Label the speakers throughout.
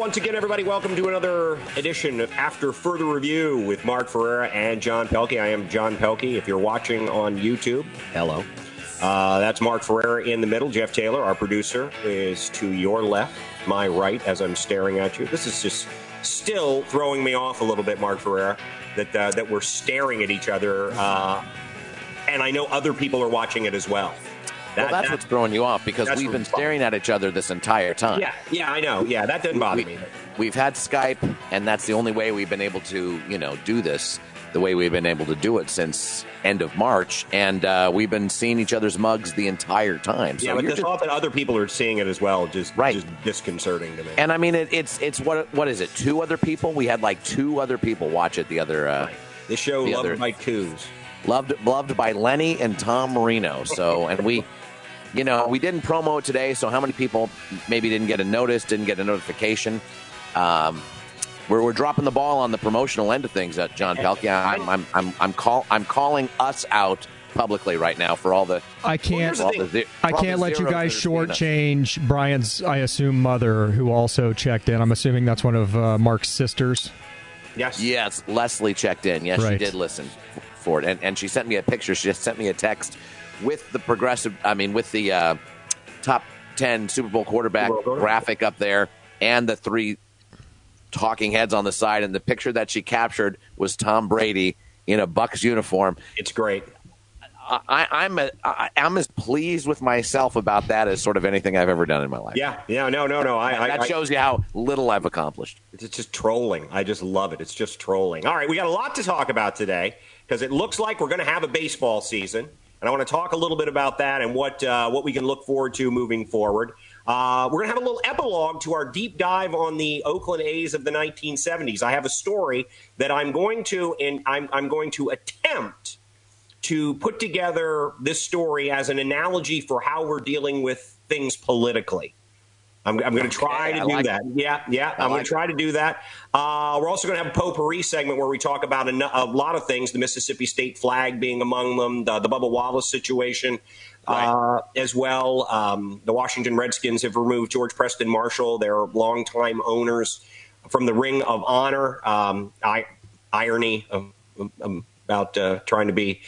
Speaker 1: once again, everybody, welcome to another edition of After Further Review with Mark Ferrera and John Pelkey. I am John Pelkey. If you're watching on YouTube, hello. Uh, that's Mark Ferrera in the middle. Jeff Taylor, our producer, is to your left, my right, as I'm staring at you. This is just still throwing me off a little bit, Mark Ferrera, that uh, that we're staring at each other, uh, and I know other people are watching it as well.
Speaker 2: That, well, that's that, what's throwing you off because we've been staring at each other this entire time.
Speaker 1: Yeah, yeah, I know. Yeah, that doesn't bother
Speaker 2: we,
Speaker 1: me.
Speaker 2: We've had Skype, and that's the only way we've been able to, you know, do this the way we've been able to do it since end of March, and uh, we've been seeing each other's mugs the entire time.
Speaker 1: So yeah, but just, that other people are seeing it as well just right. just disconcerting to me.
Speaker 2: And I mean, it, it's it's what what is it? Two other people? We had like two other people watch it the other. Uh, right.
Speaker 1: The show the loved other, by twos.
Speaker 2: Loved loved by Lenny and Tom Marino. So and we. You know, we didn't promo it today, so how many people maybe didn't get a notice, didn't get a notification? Um, we're, we're dropping the ball on the promotional end of things at John Pelkey. I'm I'm I'm I'm, call, I'm calling us out publicly right now for all the.
Speaker 3: I can't. Well, the, I can't let you guys shortchange Brian's, I assume, mother, who also checked in. I'm assuming that's one of uh, Mark's sisters.
Speaker 1: Yes.
Speaker 2: Yes, Leslie checked in. Yes, right. she did listen for it, and and she sent me a picture. She just sent me a text with the progressive. I mean, with the uh, top ten Super Bowl quarterback graphic up there, and the three talking heads on the side, and the picture that she captured was Tom Brady in a Bucs uniform.
Speaker 1: It's great.
Speaker 2: I, I'm a, I, I'm as pleased with myself about that as sort of anything I've ever done in my life.
Speaker 1: Yeah, yeah, no, no, no. I,
Speaker 2: that shows you how little I've accomplished.
Speaker 1: It's just trolling. I just love it. It's just trolling. All right, we got a lot to talk about today because it looks like we're going to have a baseball season, and I want to talk a little bit about that and what uh, what we can look forward to moving forward. Uh, we're going to have a little epilogue to our deep dive on the Oakland A's of the 1970s. I have a story that I'm going to, and I'm, I'm going to attempt to put together this story as an analogy for how we're dealing with things politically. I'm, I'm going to try okay, to do like that. It. Yeah, yeah. I am going to try to do that. Uh, we're also going to have a potpourri segment where we talk about a, a, lot of things, the Mississippi state flag being among them, the, the Bubba Wallace situation right. uh, as well. Um, the Washington Redskins have removed George Preston Marshall, their longtime owners, from the Ring of Honor. Um, I, irony of, of, about uh, trying to be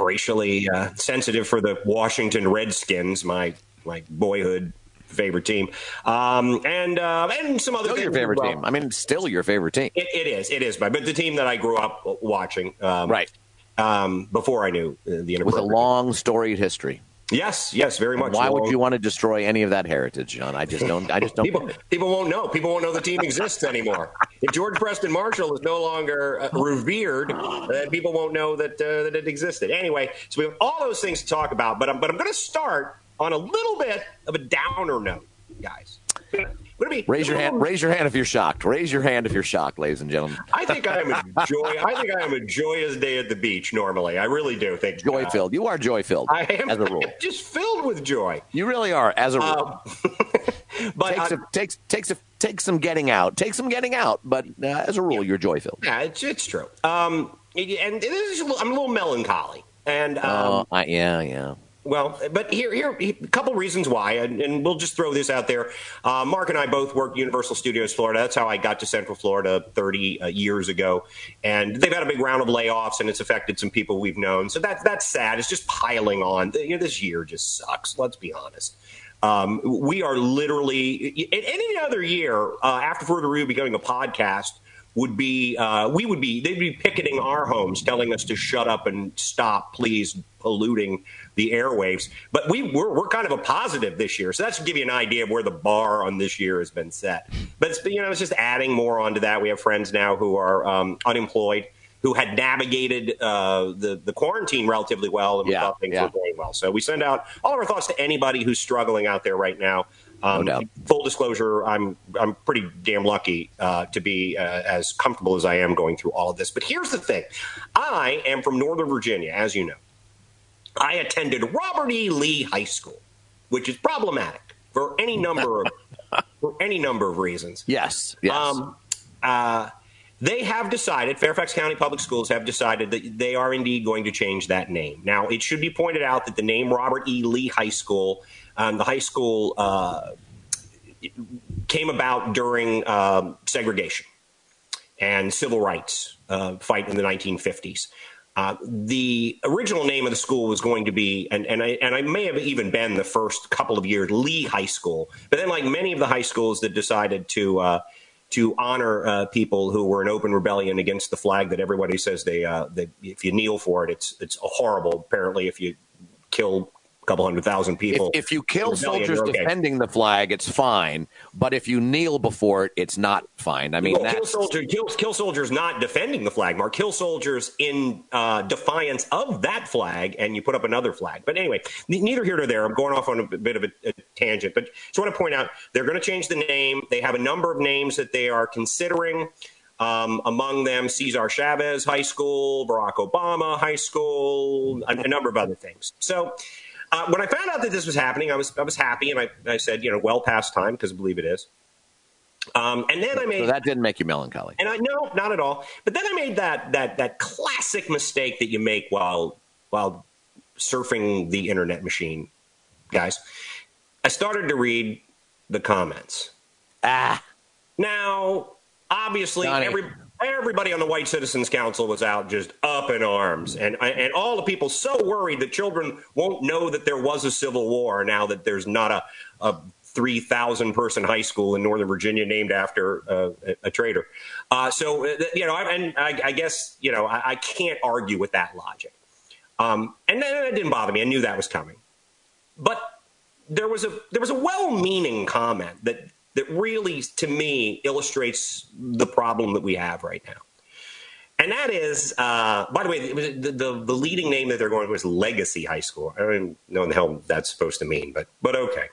Speaker 1: racially uh, sensitive for the Washington Redskins, my my boyhood favorite team, um, and uh, and some other.
Speaker 2: Still your favorite team. I mean, still your favorite team.
Speaker 1: It, it is. It is. But the team that I grew up watching. Um,
Speaker 2: right
Speaker 1: um, before I knew uh, the
Speaker 2: with a long storied history.
Speaker 1: Yes, yes, very much.
Speaker 2: Why long. would you want to destroy any of that heritage, John? I just don't. I just don't.
Speaker 1: people, people won't know. People won't know the team exists anymore. if George Preston Marshall is no longer uh, revered, then people won't know that uh, that it existed. Anyway, so we have all those things to talk about. But I'm but I'm going to start on a little bit of a downer note, guys.
Speaker 2: Raise your hand. Raise your hand if you're shocked. Raise your hand if you're shocked, ladies and gentlemen.
Speaker 1: I think I am a joy. I think I am a joyous day at the beach. Normally, I really do think
Speaker 2: joy filled. You are joy filled. I am as a rule.
Speaker 1: just filled with joy.
Speaker 2: You really are, as a rule. Um, but takes, uh, a, takes takes a, takes some getting out. Takes some getting out. But uh, as a rule, you're joy filled.
Speaker 1: Yeah, it's it's true. Um, and I'm a little melancholy. And um,
Speaker 2: uh, yeah, yeah.
Speaker 1: Well, but here, here, a couple reasons why, and, and, we'll just throw this out there. Uh, Mark and I both work Universal Studios Florida. That's how I got to Central Florida 30 uh, years ago, and they've had a big round of layoffs, and it's affected some people we've known. So that's that's sad. It's just piling on. You know, this year just sucks. Let's be honest. Um, we are literally in any other year uh, after Further Review becoming a podcast would be uh, we would be they'd be picketing our homes, telling us to shut up and stop, please polluting the airwaves. But we we're, we're kind of a positive this year, so that should give you an idea of where the bar on this year has been set. But it's, you know, it's just adding more onto that. We have friends now who are um, unemployed. Who had navigated uh, the the quarantine relatively well and we yeah, thought things yeah. were going well. So we send out all of our thoughts to anybody who's struggling out there right now. Um, no full disclosure, I'm I'm pretty damn lucky uh, to be uh, as comfortable as I am going through all of this. But here's the thing: I am from Northern Virginia, as you know. I attended Robert E. Lee High School, which is problematic for any number of for any number of reasons.
Speaker 2: Yes. Yes. Um,
Speaker 1: uh, they have decided, Fairfax County Public Schools have decided that they are indeed going to change that name. Now, it should be pointed out that the name Robert E. Lee High School, um, the high school, uh, came about during uh, segregation and civil rights uh, fight in the 1950s. Uh, the original name of the school was going to be, and, and I and I may have even been the first couple of years Lee High School, but then like many of the high schools that decided to uh, to honor uh, people who were in open rebellion against the flag that everybody says they, uh, they if you kneel for it, it's it's horrible. Apparently, if you kill couple hundred thousand people.
Speaker 2: If, if you kill soldiers okay. defending the flag, it's fine. But if you kneel before it, it's not fine. I mean,
Speaker 1: well, kill soldiers, kill, kill, soldiers not defending the flag, Mark. Kill soldiers in uh, defiance of that flag, and you put up another flag. But anyway, neither here nor there. I'm going off on a bit of a, a tangent, but just want to point out they're going to change the name. They have a number of names that they are considering. Um, among them, Cesar Chavez High School, Barack Obama High School, a, a number of other things. So uh, when I found out that this was happening, I was I was happy, and I, I said, you know, well past time because I believe it is. Um, and then I made
Speaker 2: so that didn't make you melancholy.
Speaker 1: And I no, not at all. But then I made that that that classic mistake that you make while while surfing the internet machine, guys. I started to read the comments.
Speaker 2: Ah.
Speaker 1: Now, obviously, Johnny. every everybody on the White Citizens Council was out just up in arms, and and all the people so worried that children won't know that there was a civil war now that there's not a, a 3,000 person high school in Northern Virginia named after uh, a, a, traitor. Uh, so, uh, you know, I, and I, I, guess, you know, I, I, can't argue with that logic. Um, and then it didn't bother me. I knew that was coming. But there was a there was a well-meaning comment that that really, to me, illustrates the problem that we have right now. And that is, uh, by the way, the, the, the leading name that they're going with is Legacy High School. I don't even know what the hell that's supposed to mean, but but okay.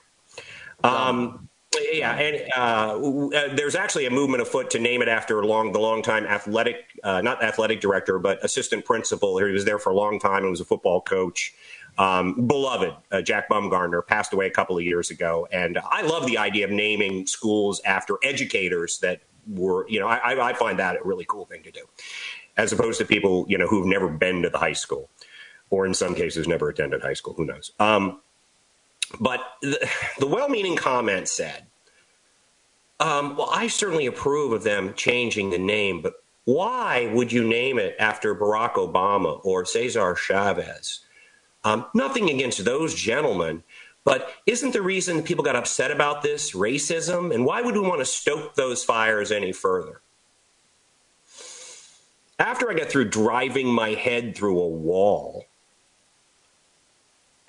Speaker 1: Um, yeah, and uh, uh, there's actually a movement afoot to name it after long, the longtime athletic, uh, not athletic director, but assistant principal. He was there for a long time and was a football coach um, beloved uh, Jack Baumgartner passed away a couple of years ago, and I love the idea of naming schools after educators that were, you know, I, I find that a really cool thing to do, as opposed to people, you know, who've never been to the high school, or in some cases never attended high school. Who knows? Um, but the, the well-meaning comment said, um, "Well, I certainly approve of them changing the name, but." Why would you name it after Barack Obama or Cesar Chavez? Um, nothing against those gentlemen, but isn't the reason people got upset about this racism? And why would we want to stoke those fires any further? After I got through driving my head through a wall,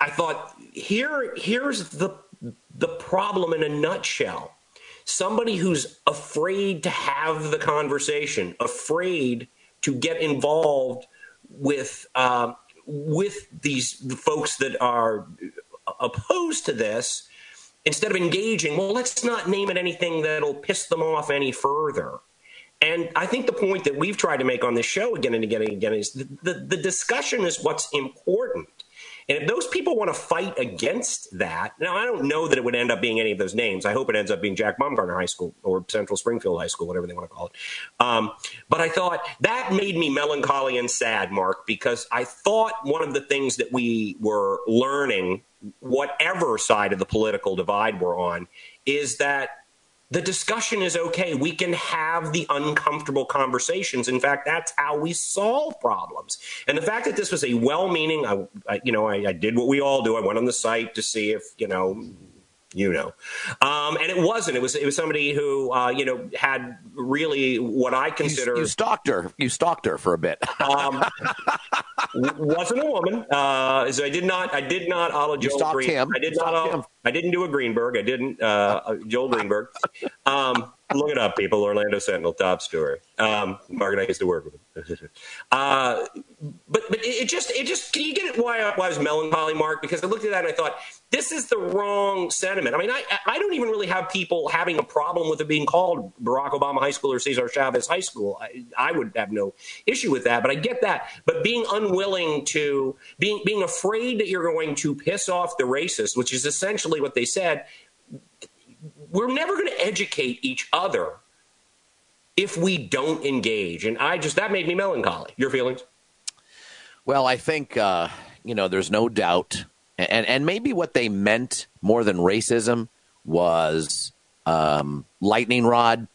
Speaker 1: I thought, here, here's the, the problem in a nutshell. Somebody who's afraid to have the conversation, afraid to get involved with uh, with these folks that are opposed to this, instead of engaging, well, let's not name it anything that'll piss them off any further. And I think the point that we've tried to make on this show again and again and again is the, the, the discussion is what's important. And if those people want to fight against that, now I don't know that it would end up being any of those names. I hope it ends up being Jack Baumgartner High School or Central Springfield High School, whatever they want to call it. Um, but I thought that made me melancholy and sad, Mark, because I thought one of the things that we were learning, whatever side of the political divide we're on, is that the discussion is okay. We can have the uncomfortable conversations. In fact, that's how we solve problems. And the fact that this was a well-meaning, I, I, you know, I, I did what we all do. I went on the site to see if you know you know. Um, and it wasn't. It was it was somebody who uh, you know had really what I consider.
Speaker 2: You, you, stalked her. You stalked her for a bit. um,
Speaker 1: wasn't a woman. Uh, so I did not. I did not. Ala Joel Green. Him. I did not. Him. I didn't do a Greenberg. I didn't. Uh, uh Joel Greenberg. Um, look it up, people. Orlando Sentinel, top story. Um, Mark and I used to work with him. uh, but but it just it just can you get it why, why was melancholy, Mark? Because I looked at that and I thought this is the wrong sentiment. I mean, I I don't even really have people having a problem with it being called Barack Obama High School or Cesar Chavez High School. I, I would have no issue with that. But I get that. But being unwilling to being being afraid that you're going to piss off the racists, which is essentially what they said, we're never going to educate each other if we don't engage. And I just, that made me melancholy. Your feelings?
Speaker 2: Well, I think, uh, you know, there's no doubt. And, and maybe what they meant more than racism was um, lightning rod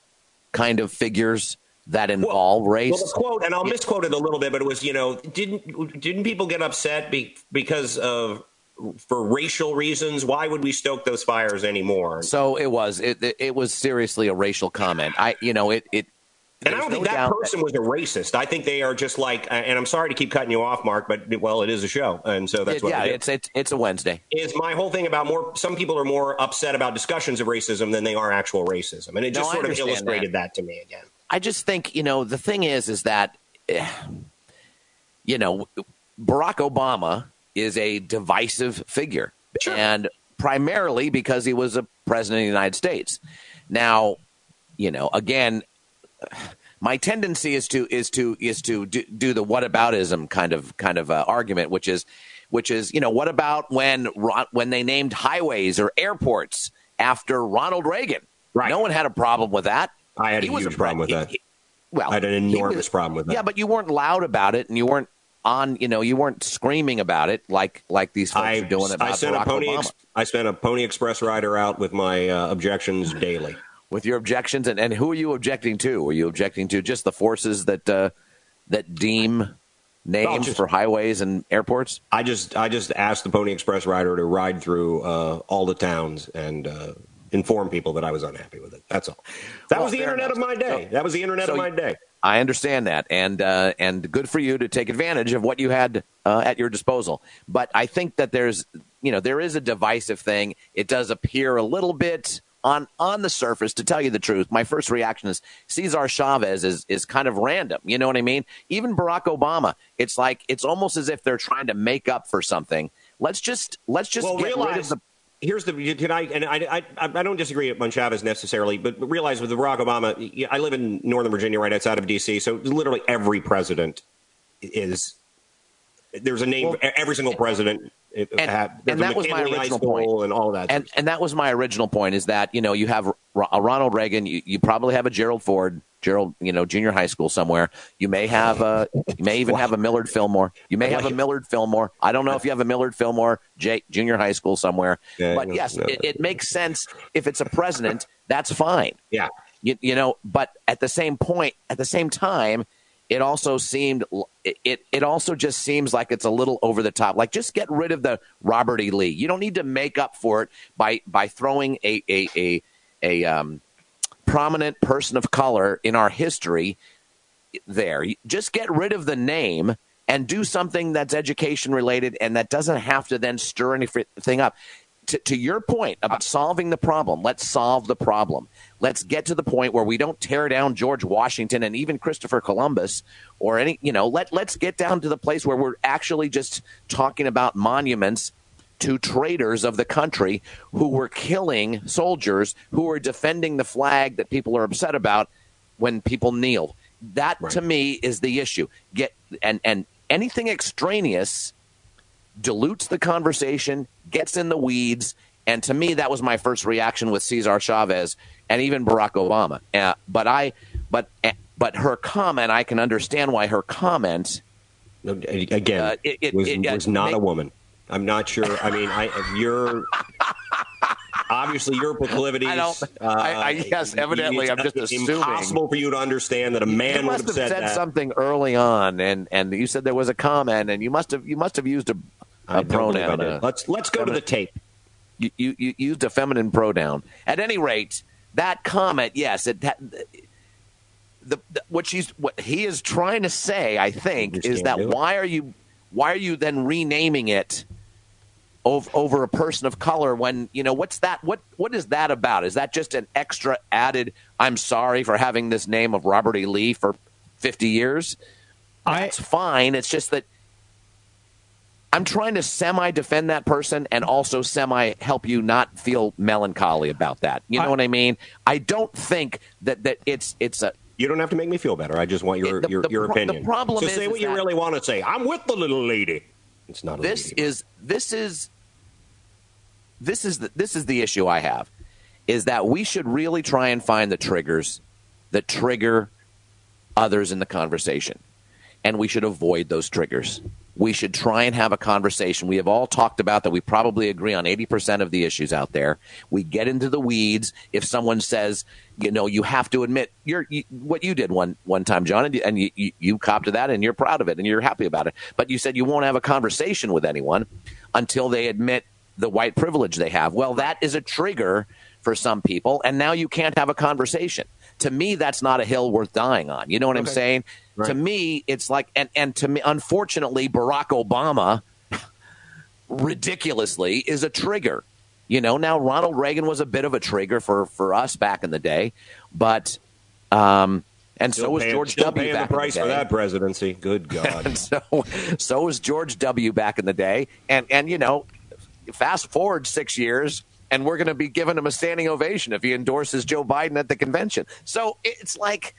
Speaker 2: kind of figures that involve
Speaker 1: well,
Speaker 2: race.
Speaker 1: Well, the quote, and I'll misquote it a little bit, but it was, you know, didn't didn't people get upset be, because of for racial reasons? Why would we stoke those fires anymore?
Speaker 2: So it was it it, it was seriously a racial comment. I you know it it
Speaker 1: and I don't think that person that, was a racist. I think they are just like, and I'm sorry to keep cutting you off, Mark, but well, it is a show, and so that's it, what.
Speaker 2: Yeah,
Speaker 1: it
Speaker 2: it's it's it's a Wednesday.
Speaker 1: Is my whole thing about more? Some people are more upset about discussions of racism than they are actual racism, and it just no, sort of illustrated that. that to me again.
Speaker 2: I just think you know the thing is is that eh, you know Barack Obama is a divisive figure,
Speaker 1: sure.
Speaker 2: and primarily because he was a president of the United States. Now, you know, again, my tendency is to is to is to do, do the whataboutism kind of kind of uh, argument, which is which is you know what about when when they named highways or airports after Ronald Reagan?
Speaker 1: Right.
Speaker 2: No one had a problem with that.
Speaker 1: I had he a huge a, problem with he, that. He,
Speaker 2: well,
Speaker 1: I had an enormous was, problem with that.
Speaker 2: Yeah, but you weren't loud about it, and you weren't on. You know, you weren't screaming about it like like these folks I, are doing about I sent Barack a
Speaker 1: pony.
Speaker 2: Obama.
Speaker 1: I sent a Pony Express rider out with my uh, objections daily
Speaker 2: with your objections, and, and who are you objecting to? Are you objecting to just the forces that uh, that deem names just, for highways and airports?
Speaker 1: I just I just asked the Pony Express rider to ride through uh, all the towns and uh, inform people that I was unhappy with it. That's all. That well, was the internet enough. of my day. So, that was the internet so of my day.
Speaker 2: I understand that, and uh, and good for you to take advantage of what you had uh, at your disposal. But I think that there's you know there is a divisive thing. It does appear a little bit on on the surface, to tell you the truth, my first reaction is Cesar Chavez is is kind of random. You know what I mean? Even Barack Obama, it's like it's almost as if they're trying to make up for something. Let's just let's just
Speaker 1: well,
Speaker 2: get
Speaker 1: realize-
Speaker 2: rid of the
Speaker 1: here's the can I and I I, I don't disagree on Chavez necessarily, but realize with Barack Obama, I live in Northern Virginia, right outside of D.C., so literally every president is there's a name well, every single president uh,
Speaker 2: and, and that was my original point,
Speaker 1: and all that.
Speaker 2: And, and that was my original point is that you know you have a Ronald Reagan, you, you probably have a Gerald Ford, Gerald, you know, junior high school somewhere. You may have a, you may even have a Millard Fillmore. You may have a Millard Fillmore. I don't know if you have a Millard Fillmore J, junior high school somewhere, but yes, it, it makes sense if it's a president. That's fine.
Speaker 1: Yeah.
Speaker 2: You, you know, but at the same point, at the same time, it also seemed it it also just seems like it's a little over the top. Like just get rid of the Robert E. Lee. You don't need to make up for it by by throwing a a a, a um, prominent person of color in our history there. Just get rid of the name and do something that's education related and that doesn't have to then stir anything up to, to your point about uh, solving the problem, let's solve the problem. Let's get to the point where we don't tear down George Washington and even Christopher Columbus or any, you know, let, let's get down to the place where we're actually just talking about monuments to traitors of the country who were killing soldiers who were defending the flag that people are upset about when people kneel. That right. to me is the issue. Get and and anything extraneous dilutes the conversation, gets in the weeds. And to me, that was my first reaction with Cesar Chavez and even Barack Obama. Uh, but I, but uh, but her comment, I can understand why her comment.
Speaker 1: Again, uh, it, it, was, it, was not make, a woman. I'm not sure. I mean, I, you're obviously your proclivities. I
Speaker 2: don't. Uh, I, I, yes, evidently, I'm just assuming.
Speaker 1: Impossible for you to understand that a man
Speaker 2: would have
Speaker 1: said,
Speaker 2: said
Speaker 1: that.
Speaker 2: something early on, and and you said there was a comment, and you must have you must have used a a pronoun.
Speaker 1: Uh, let's let's go feminine, to the tape.
Speaker 2: You, you, you used a feminine pronoun. At any rate, that comment, yes, it. That, the, the, what she's what he is trying to say, I think, is that why are you why are you then renaming it over, over a person of color when you know what's that what what is that about? Is that just an extra added? I'm sorry for having this name of Robert E. Lee for 50 years. That's I, fine. It's just that I'm trying to semi defend that person and also semi help you not feel melancholy about that. You know I, what I mean? I don't think that that it's it's a
Speaker 1: you don't have to make me feel better. I just want your the, your, the, your opinion.
Speaker 2: The problem
Speaker 1: so
Speaker 2: is,
Speaker 1: say
Speaker 2: what
Speaker 1: is you really want to say. I'm with the little lady. It's not.
Speaker 2: this is this is this is the, this is the issue I have, is that we should really try and find the triggers that trigger others in the conversation and we should avoid those triggers. We should try and have a conversation. We have all talked about that. We probably agree on 80% of the issues out there. We get into the weeds. If someone says, you know, you have to admit you're, you, what you did one, one time, John, and, you, and you, you, copped to that and you're proud of it and you're happy about it. But you said you won't have a conversation with anyone until they admit the white privilege they have. Well, that is a trigger for some people. And now you can't have a conversation. To me, that's not a hill worth dying on. You know what okay. I'm saying? Right. To me, it's like, and, and to me, unfortunately, Barack Obama, ridiculously, is a trigger. You know, now Ronald Reagan was a bit of a trigger for, for us back in the day, but, um, and
Speaker 1: still
Speaker 2: so was
Speaker 1: paying,
Speaker 2: George W. Back
Speaker 1: the price
Speaker 2: the
Speaker 1: for that presidency. Good God.
Speaker 2: and so, so was George W. back in the day, and and you know, fast forward six years, and we're going to be giving him a standing ovation if he endorses Joe Biden at the convention. So it's like,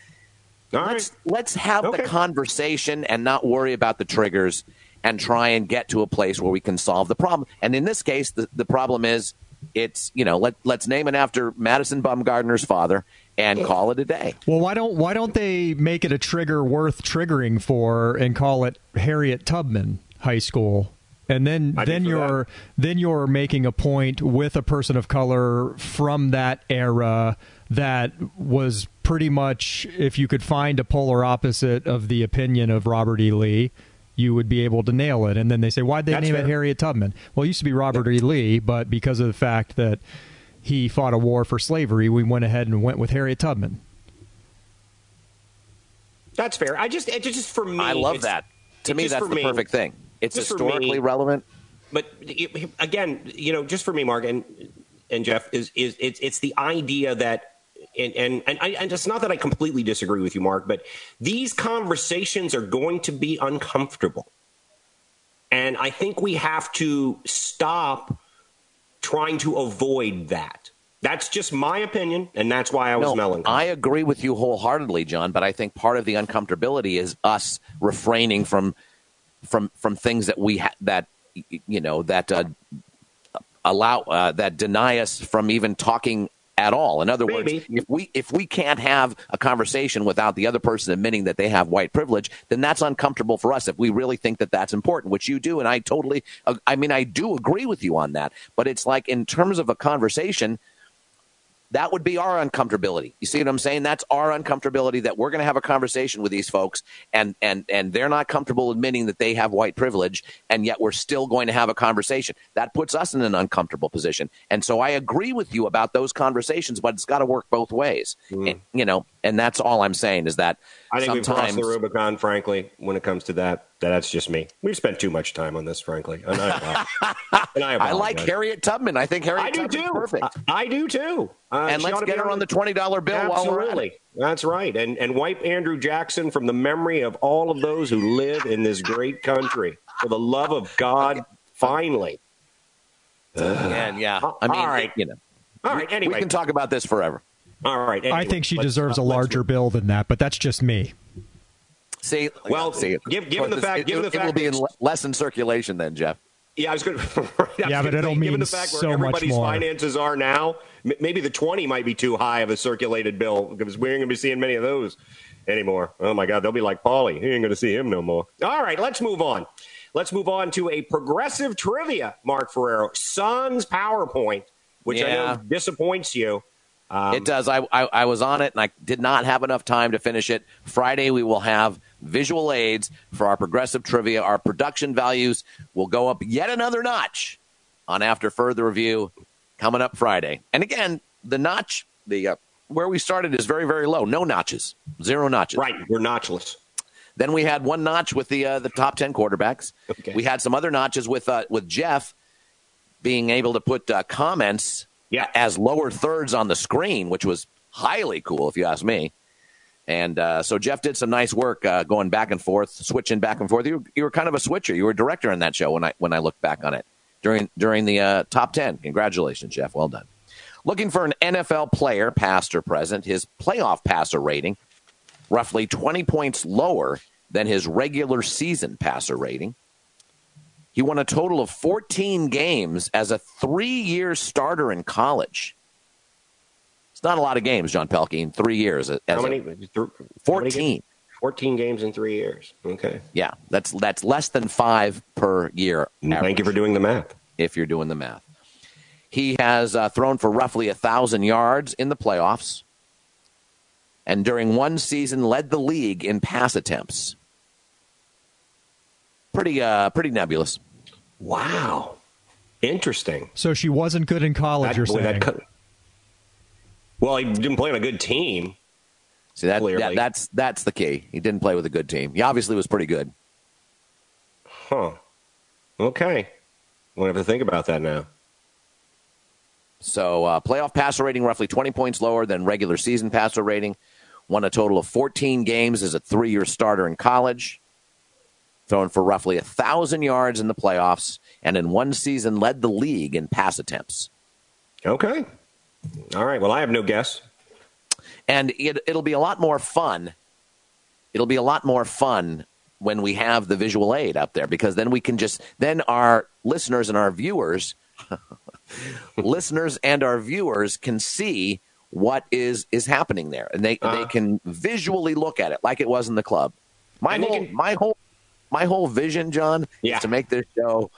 Speaker 2: All let's right. let's have okay. the conversation and not worry about the triggers, and try and get to a place where we can solve the problem. And in this case, the, the problem is it's you know let let's name it after Madison Bumgarner's father and call it a day.
Speaker 3: Well, why don't why don't they make it a trigger worth triggering for and call it Harriet Tubman High School and then then you're that. then you're making a point with a person of color from that era that was pretty much if you could find a polar opposite of the opinion of Robert E. Lee, you would be able to nail it. And then they say, why'd they That's name fair. it Harriet Tubman? Well, it used to be Robert E. Lee, but because of the fact that he fought a war for slavery, we went ahead and went with Harriet Tubman.
Speaker 1: That's fair. I just, it just for me,
Speaker 2: I love that. To me, that's the me, perfect thing. It's historically me, relevant.
Speaker 1: But again, you know, just for me, Mark and and Jeff is is it's it's the idea that. And and and, I, and it's not that I completely disagree with you, Mark, but these conversations are going to be uncomfortable, and I think we have to stop trying to avoid that. That's just my opinion, and that's why I was
Speaker 2: no,
Speaker 1: melancholy.
Speaker 2: I agree with you wholeheartedly, John. But I think part of the uncomfortability is us refraining from from from things that we ha- that you know that uh, allow uh, that deny us from even talking at all. In other Maybe. words, if we if we can't have a conversation without the other person admitting that they have white privilege, then that's uncomfortable for us. If we really think that that's important, which you do, and I totally, uh, I mean, I do agree with you on that. But it's like in terms of a conversation, that would be our uncomfortability. You see what I'm saying? That's our uncomfortability that we're going to have a conversation with these folks and and and they're not comfortable admitting that they have white privilege and yet we're still going to have a conversation. That puts us in an uncomfortable position. And so I agree with you about those conversations, but it's got to work both ways. Mm. And, you know, and that's all I'm saying is that
Speaker 1: I think we've crossed the Rubicon, frankly, when it comes to that. That's just me. We've spent too much time on this, frankly. And I,
Speaker 2: and I, I, like Harriet Tubman. I think Harriet I do too. perfect.
Speaker 1: I, I, do too.
Speaker 2: Uh, and let's get her on the twenty dollar bill
Speaker 1: Absolutely. That's right. And and wipe Andrew Jackson from the memory of all of those who live in this great country. For the love of God, finally.
Speaker 2: And yeah, I mean, all right. you know,
Speaker 1: all right. Anyway,
Speaker 2: we can talk about this forever.
Speaker 1: All right. Anyway,
Speaker 3: I think she deserves a larger bill than that, but that's just me.
Speaker 2: See,
Speaker 1: well,
Speaker 2: see,
Speaker 1: give, given the fact,
Speaker 2: it,
Speaker 1: given the
Speaker 2: it
Speaker 1: fact, it
Speaker 2: will be in less in circulation then, Jeff.
Speaker 1: Yeah, I was going.
Speaker 3: to Yeah, but it'll mean
Speaker 1: given the fact
Speaker 3: so
Speaker 1: where everybody's
Speaker 3: much more.
Speaker 1: finances are now, maybe the twenty might be too high of a circulated bill because we ain't going to be seeing many of those anymore. Oh my God, they'll be like Paulie. He ain't going to see him no more. All right, let's move on. Let's move on to a progressive trivia. Mark Ferrera, Suns PowerPoint, which
Speaker 2: yeah.
Speaker 1: I know disappoints you.
Speaker 2: Um, it does. I, I, I was on it and I did not have enough time to finish it. Friday we will have visual aids for our progressive trivia. Our production values will go up yet another notch on after further review coming up Friday. And again, the notch, the uh, where we started is very very low. No notches, zero notches.
Speaker 1: Right, we're notchless.
Speaker 2: Then we had one notch with the uh, the top ten quarterbacks. Okay. We had some other notches with uh, with Jeff being able to put uh, comments yeah. as lower thirds on the screen, which was highly cool, if you ask me. And uh, so Jeff did some nice work uh, going back and forth, switching back and forth. You, you, were kind of a switcher. You were a director in that show when I when I looked back on it during during the uh, top ten. Congratulations, Jeff. Well done. Looking for an NFL player, past or present, his playoff passer rating roughly 20 points lower than his regular season passer rating. He won a total of 14 games as a three year starter in college. It's not a lot of games, John Pelkey, in three years. As
Speaker 1: how many?
Speaker 2: A, 14.
Speaker 1: 14 games in three years. Okay.
Speaker 2: Yeah, that's that's less than five per year.
Speaker 1: Average, Thank you for doing the math.
Speaker 2: If you're doing the math, he has uh, thrown for roughly a thousand yards in the playoffs, and during one season led the league in pass attempts. Pretty, uh, pretty nebulous.
Speaker 1: Wow, interesting.
Speaker 3: So she wasn't good in college. That, you're saying? That,
Speaker 1: well, he didn't play on a good team.
Speaker 2: See that, that, that's that's the key. He didn't play with a good team. He obviously was pretty good.
Speaker 1: Huh. Okay. We'll have to think about that now.
Speaker 2: So uh, playoff passer rating roughly 20 points lower than regular season passer rating. Won a total of 14 games as a three-year starter in college. Thrown for roughly a thousand yards in the playoffs, and in one season led the league in pass attempts.
Speaker 1: Okay. All right. Well, I have no guess
Speaker 2: and it, it'll be a lot more fun. It'll be a lot more fun when we have the visual aid up there because then we can just then our listeners and our viewers listeners and our viewers can see what is is happening there and they uh, they can visually look at it like it was in the club my whole can, my whole my whole vision john yeah. is to make this show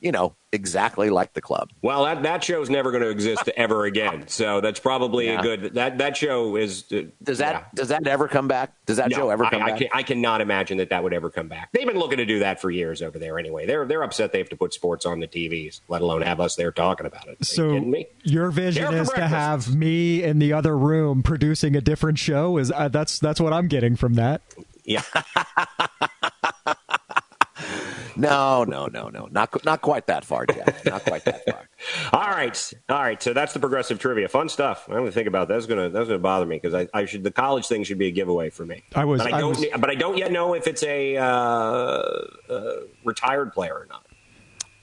Speaker 2: you know, exactly like the club.
Speaker 1: Well, that that show's never going to exist ever again. So that's probably yeah. a good that that show is.
Speaker 2: Uh, does that yeah. does that ever come back? Does that no, show ever come
Speaker 1: I,
Speaker 2: back?
Speaker 1: I, can, I cannot imagine that that would ever come back. They've been looking to do that for years over there. Anyway, they're they're upset they have to put sports on the TVs, let alone have us there talking about it.
Speaker 3: so your vision is to have me in the other room producing a different show. Is uh, that's that's what I'm getting from that.
Speaker 1: Yeah.
Speaker 2: No, no, no, no, not not quite that far, Jack. Not quite that far.
Speaker 1: all right, all right. So that's the progressive trivia. Fun stuff. I'm gonna think about that. That's gonna that's gonna bother me because I, I should the college thing should be a giveaway for me.
Speaker 3: I was,
Speaker 1: but I,
Speaker 3: I
Speaker 1: don't,
Speaker 3: was,
Speaker 1: but I don't yet know if it's a uh, uh, retired player or not.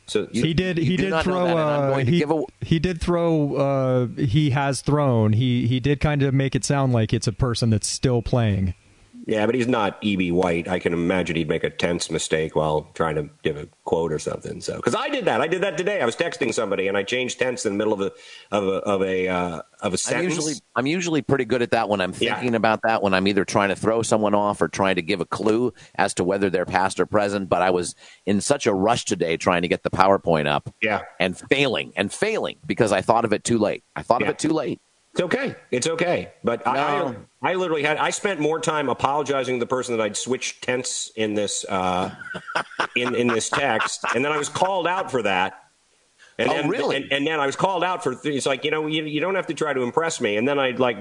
Speaker 3: So you, he did. He did throw. Uh, he, a... he did throw. Uh, he has thrown. He he did kind of make it sound like it's a person that's still playing.
Speaker 1: Yeah, but he's not E.B. White. I can imagine he'd make a tense mistake while trying to give a quote or something. So, because I did that, I did that today. I was texting somebody and I changed tense in the middle of a of a of a, uh, of a sentence.
Speaker 2: I'm usually I'm usually pretty good at that when I'm thinking yeah. about that. When I'm either trying to throw someone off or trying to give a clue as to whether they're past or present. But I was in such a rush today trying to get the PowerPoint up.
Speaker 1: Yeah,
Speaker 2: and failing and failing because I thought of it too late. I thought yeah. of it too late.
Speaker 1: It's okay. It's okay. But no. I, I literally had I spent more time apologizing to the person that I'd switched tense in this uh, in in this text, and then I was called out for that. And
Speaker 2: oh,
Speaker 1: then,
Speaker 2: really?
Speaker 1: And, and, then I was called out for it's like you know you, you don't have to try to impress me. And then I'd like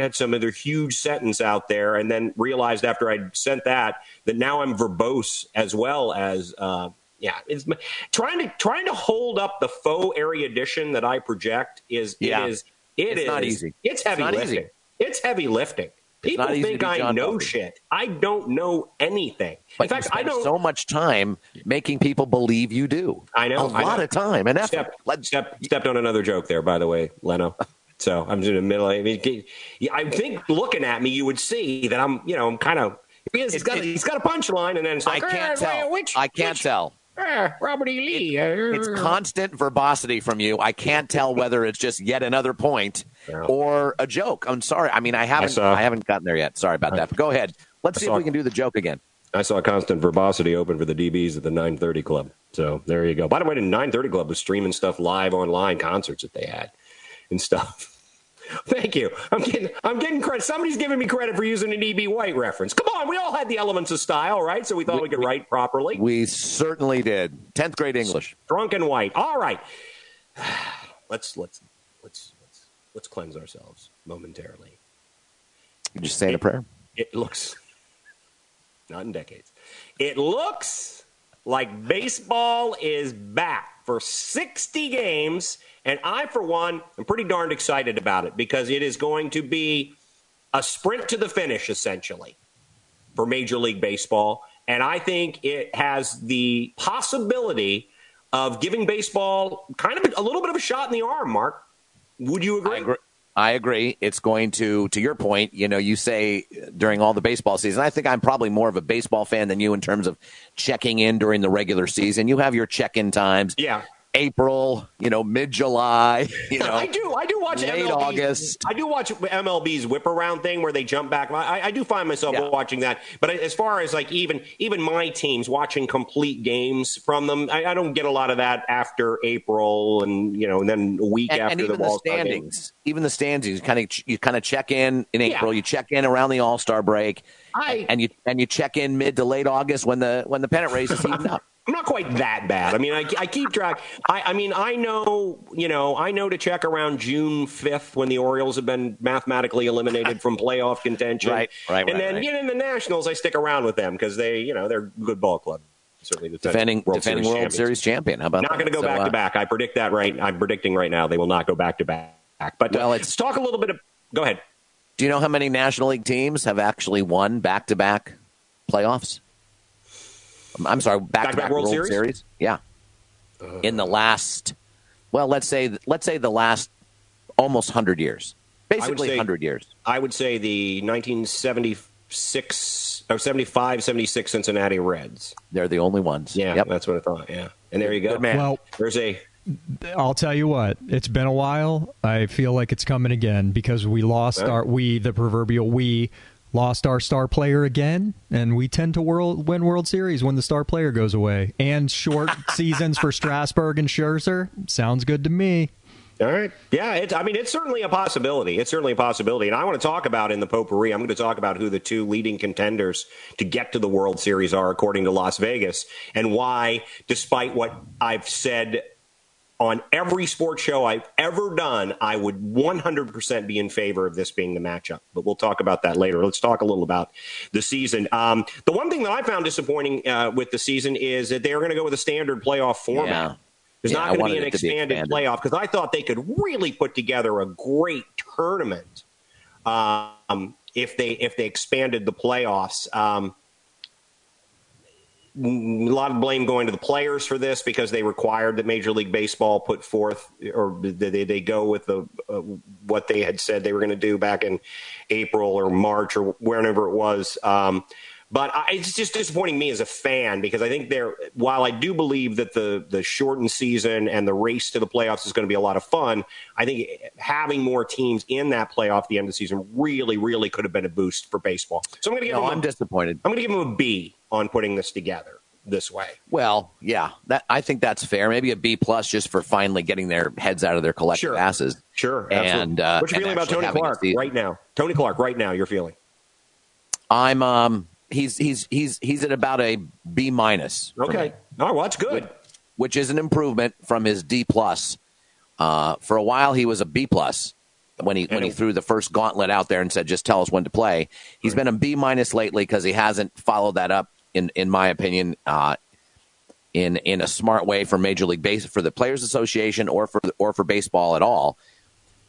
Speaker 1: had some other huge sentence out there, and then realized after I'd sent that that now I'm verbose as well as uh, yeah. It's trying to trying to hold up the faux erudition that I project is yeah. it is it
Speaker 2: it's
Speaker 1: is,
Speaker 2: not easy.
Speaker 1: It's heavy
Speaker 2: it's
Speaker 1: lifting.
Speaker 2: Easy.
Speaker 1: It's heavy lifting. People think I know shit. I don't know anything.
Speaker 2: But In fact, I don't so much time making people believe you do.
Speaker 1: I know
Speaker 2: a I lot
Speaker 1: know.
Speaker 2: of time and effort.
Speaker 1: Step, Let, step, stepped on another joke there, by the way, Leno. So I'm in the middle. I mean, I think looking at me, you would see that I'm, you know, I'm kind of. He's got, a, he's got a punchline, and then it's like,
Speaker 2: I can't tell. Which, I can't which, tell.
Speaker 1: Ah, Robert E. Lee.
Speaker 2: It, it's constant verbosity from you. I can't tell whether it's just yet another point yeah. or a joke. I'm sorry. I mean, I haven't. I, saw, I haven't gotten there yet. Sorry about that. But go ahead. Let's I see saw, if we can do the joke again.
Speaker 1: I saw constant verbosity open for the DBs at the 930 Club. So there you go. By the way, the 930 Club was streaming stuff live online concerts that they had and stuff. Thank you. I'm getting I'm getting credit. Somebody's giving me credit for using an E.B. White reference. Come on, we all had the elements of style, right? So we thought we, we could write properly.
Speaker 2: We certainly did. Tenth grade English.
Speaker 1: Strunk and White. All right. Let's let's let's let's let's cleanse ourselves momentarily.
Speaker 2: You just saying
Speaker 1: it,
Speaker 2: a prayer.
Speaker 1: It looks not in decades. It looks like baseball is back for 60 games and I, for one, am pretty darned excited about it because it is going to be a sprint to the finish, essentially, for Major League Baseball. And I think it has the possibility of giving baseball kind of a little bit of a shot in the arm, Mark. Would you agree?
Speaker 2: I agree. I agree. It's going to, to your point, you know, you say during all the baseball season, I think I'm probably more of a baseball fan than you in terms of checking in during the regular season. You have your check in times.
Speaker 1: Yeah
Speaker 2: April, you know, mid July. You know, I
Speaker 1: do. I do watch
Speaker 2: late
Speaker 1: MLB,
Speaker 2: August.
Speaker 1: I do watch MLB's whip around thing where they jump back. I, I do find myself yeah. watching that. But as far as like even even my teams watching complete games from them, I, I don't get a lot of that after April and you know, and then a week
Speaker 2: and,
Speaker 1: after
Speaker 2: and
Speaker 1: the,
Speaker 2: the standings. Even the standings, you kind of you kind of check in in April. Yeah. You check in around the All Star break, I, and you and you check in mid to late August when the when the pennant race is heating up.
Speaker 1: I'm not quite that bad. I mean, I, I keep track. I, I, mean, I know, you know, I know to check around June 5th when the Orioles have been mathematically eliminated from playoff contention.
Speaker 2: Right, right,
Speaker 1: And
Speaker 2: right,
Speaker 1: then,
Speaker 2: right.
Speaker 1: you know, in the Nationals, I stick around with them because they, you know, they're a good ball club. Certainly
Speaker 2: defending
Speaker 1: World
Speaker 2: defending
Speaker 1: Series
Speaker 2: World Series champion. How about
Speaker 1: not going to go
Speaker 2: so,
Speaker 1: back
Speaker 2: uh,
Speaker 1: to back? I predict that right. I'm predicting right now they will not go back to back. But
Speaker 2: well,
Speaker 1: uh, let's talk a little bit of. Go ahead.
Speaker 2: Do you know how many National League teams have actually won back to back playoffs? Um, I'm sorry, back to back World, World Series? Series? Yeah in the last, well, let's say let's say the last almost hundred years, basically hundred years.
Speaker 1: I would say the 1976 or 75, 76 Cincinnati Reds.
Speaker 2: They're the only ones.
Speaker 1: Yeah,
Speaker 2: yep.
Speaker 1: that's what I thought. Yeah, and there you go,
Speaker 2: man.
Speaker 3: Well,
Speaker 1: there's a.
Speaker 3: I'll tell you what. It's been a while. I feel like it's coming again because we lost our we the proverbial we lost our star player again, and we tend to world, win World Series when the star player goes away. And short seasons for Strasburg and Scherzer sounds good to me.
Speaker 1: All right. Yeah, it's, I mean, it's certainly a possibility. It's certainly a possibility. And I want to talk about in the potpourri, I'm going to talk about who the two leading contenders to get to the World Series are, according to Las Vegas, and why, despite what I've said on every sports show I've ever done, I would 100% be in favor of this being the matchup. But we'll talk about that later. Let's talk a little about the season. Um, the one thing that I found disappointing uh, with the season is that they're going to go with a standard playoff format.
Speaker 2: Yeah.
Speaker 1: There's
Speaker 2: yeah,
Speaker 1: not going to be an expanded, be playoff because I thought they could really put together a great tournament um, if they if they expanded the playoffs. Um, a lot of blame going to the players for this because they required that Major League Baseball put forth or they, they go with the uh, what they had said they were going to do back in April or March or whenever it was. Um, but I, it's just disappointing me as a fan because I think there, while I do believe that the the shortened season and the race to the playoffs is going to be a lot of fun, I think having more teams in that playoff at the end of the season really, really could have been a boost for baseball. So I'm going to give
Speaker 2: no,
Speaker 1: them.
Speaker 2: I'm
Speaker 1: a,
Speaker 2: disappointed.
Speaker 1: I'm going to give them a B on putting this together this way.
Speaker 2: Well, yeah, that I think that's fair. Maybe a B plus just for finally getting their heads out of their collective
Speaker 1: sure.
Speaker 2: asses.
Speaker 1: Sure.
Speaker 2: And uh,
Speaker 1: what's your feeling about Tony Clark right now? Tony Clark right now. You're feeling?
Speaker 2: I'm um he's he's he's he's at about a B minus.
Speaker 1: Okay. Oh, well, that's good.
Speaker 2: Which, which, is an improvement from his D plus. Uh, for a while, he was a B plus when he when he threw the first gauntlet out there and said, "Just tell us when to play." He's right. been a B minus lately because he hasn't followed that up. In in my opinion, uh, in in a smart way for Major League Base for the Players Association or for or for baseball at all.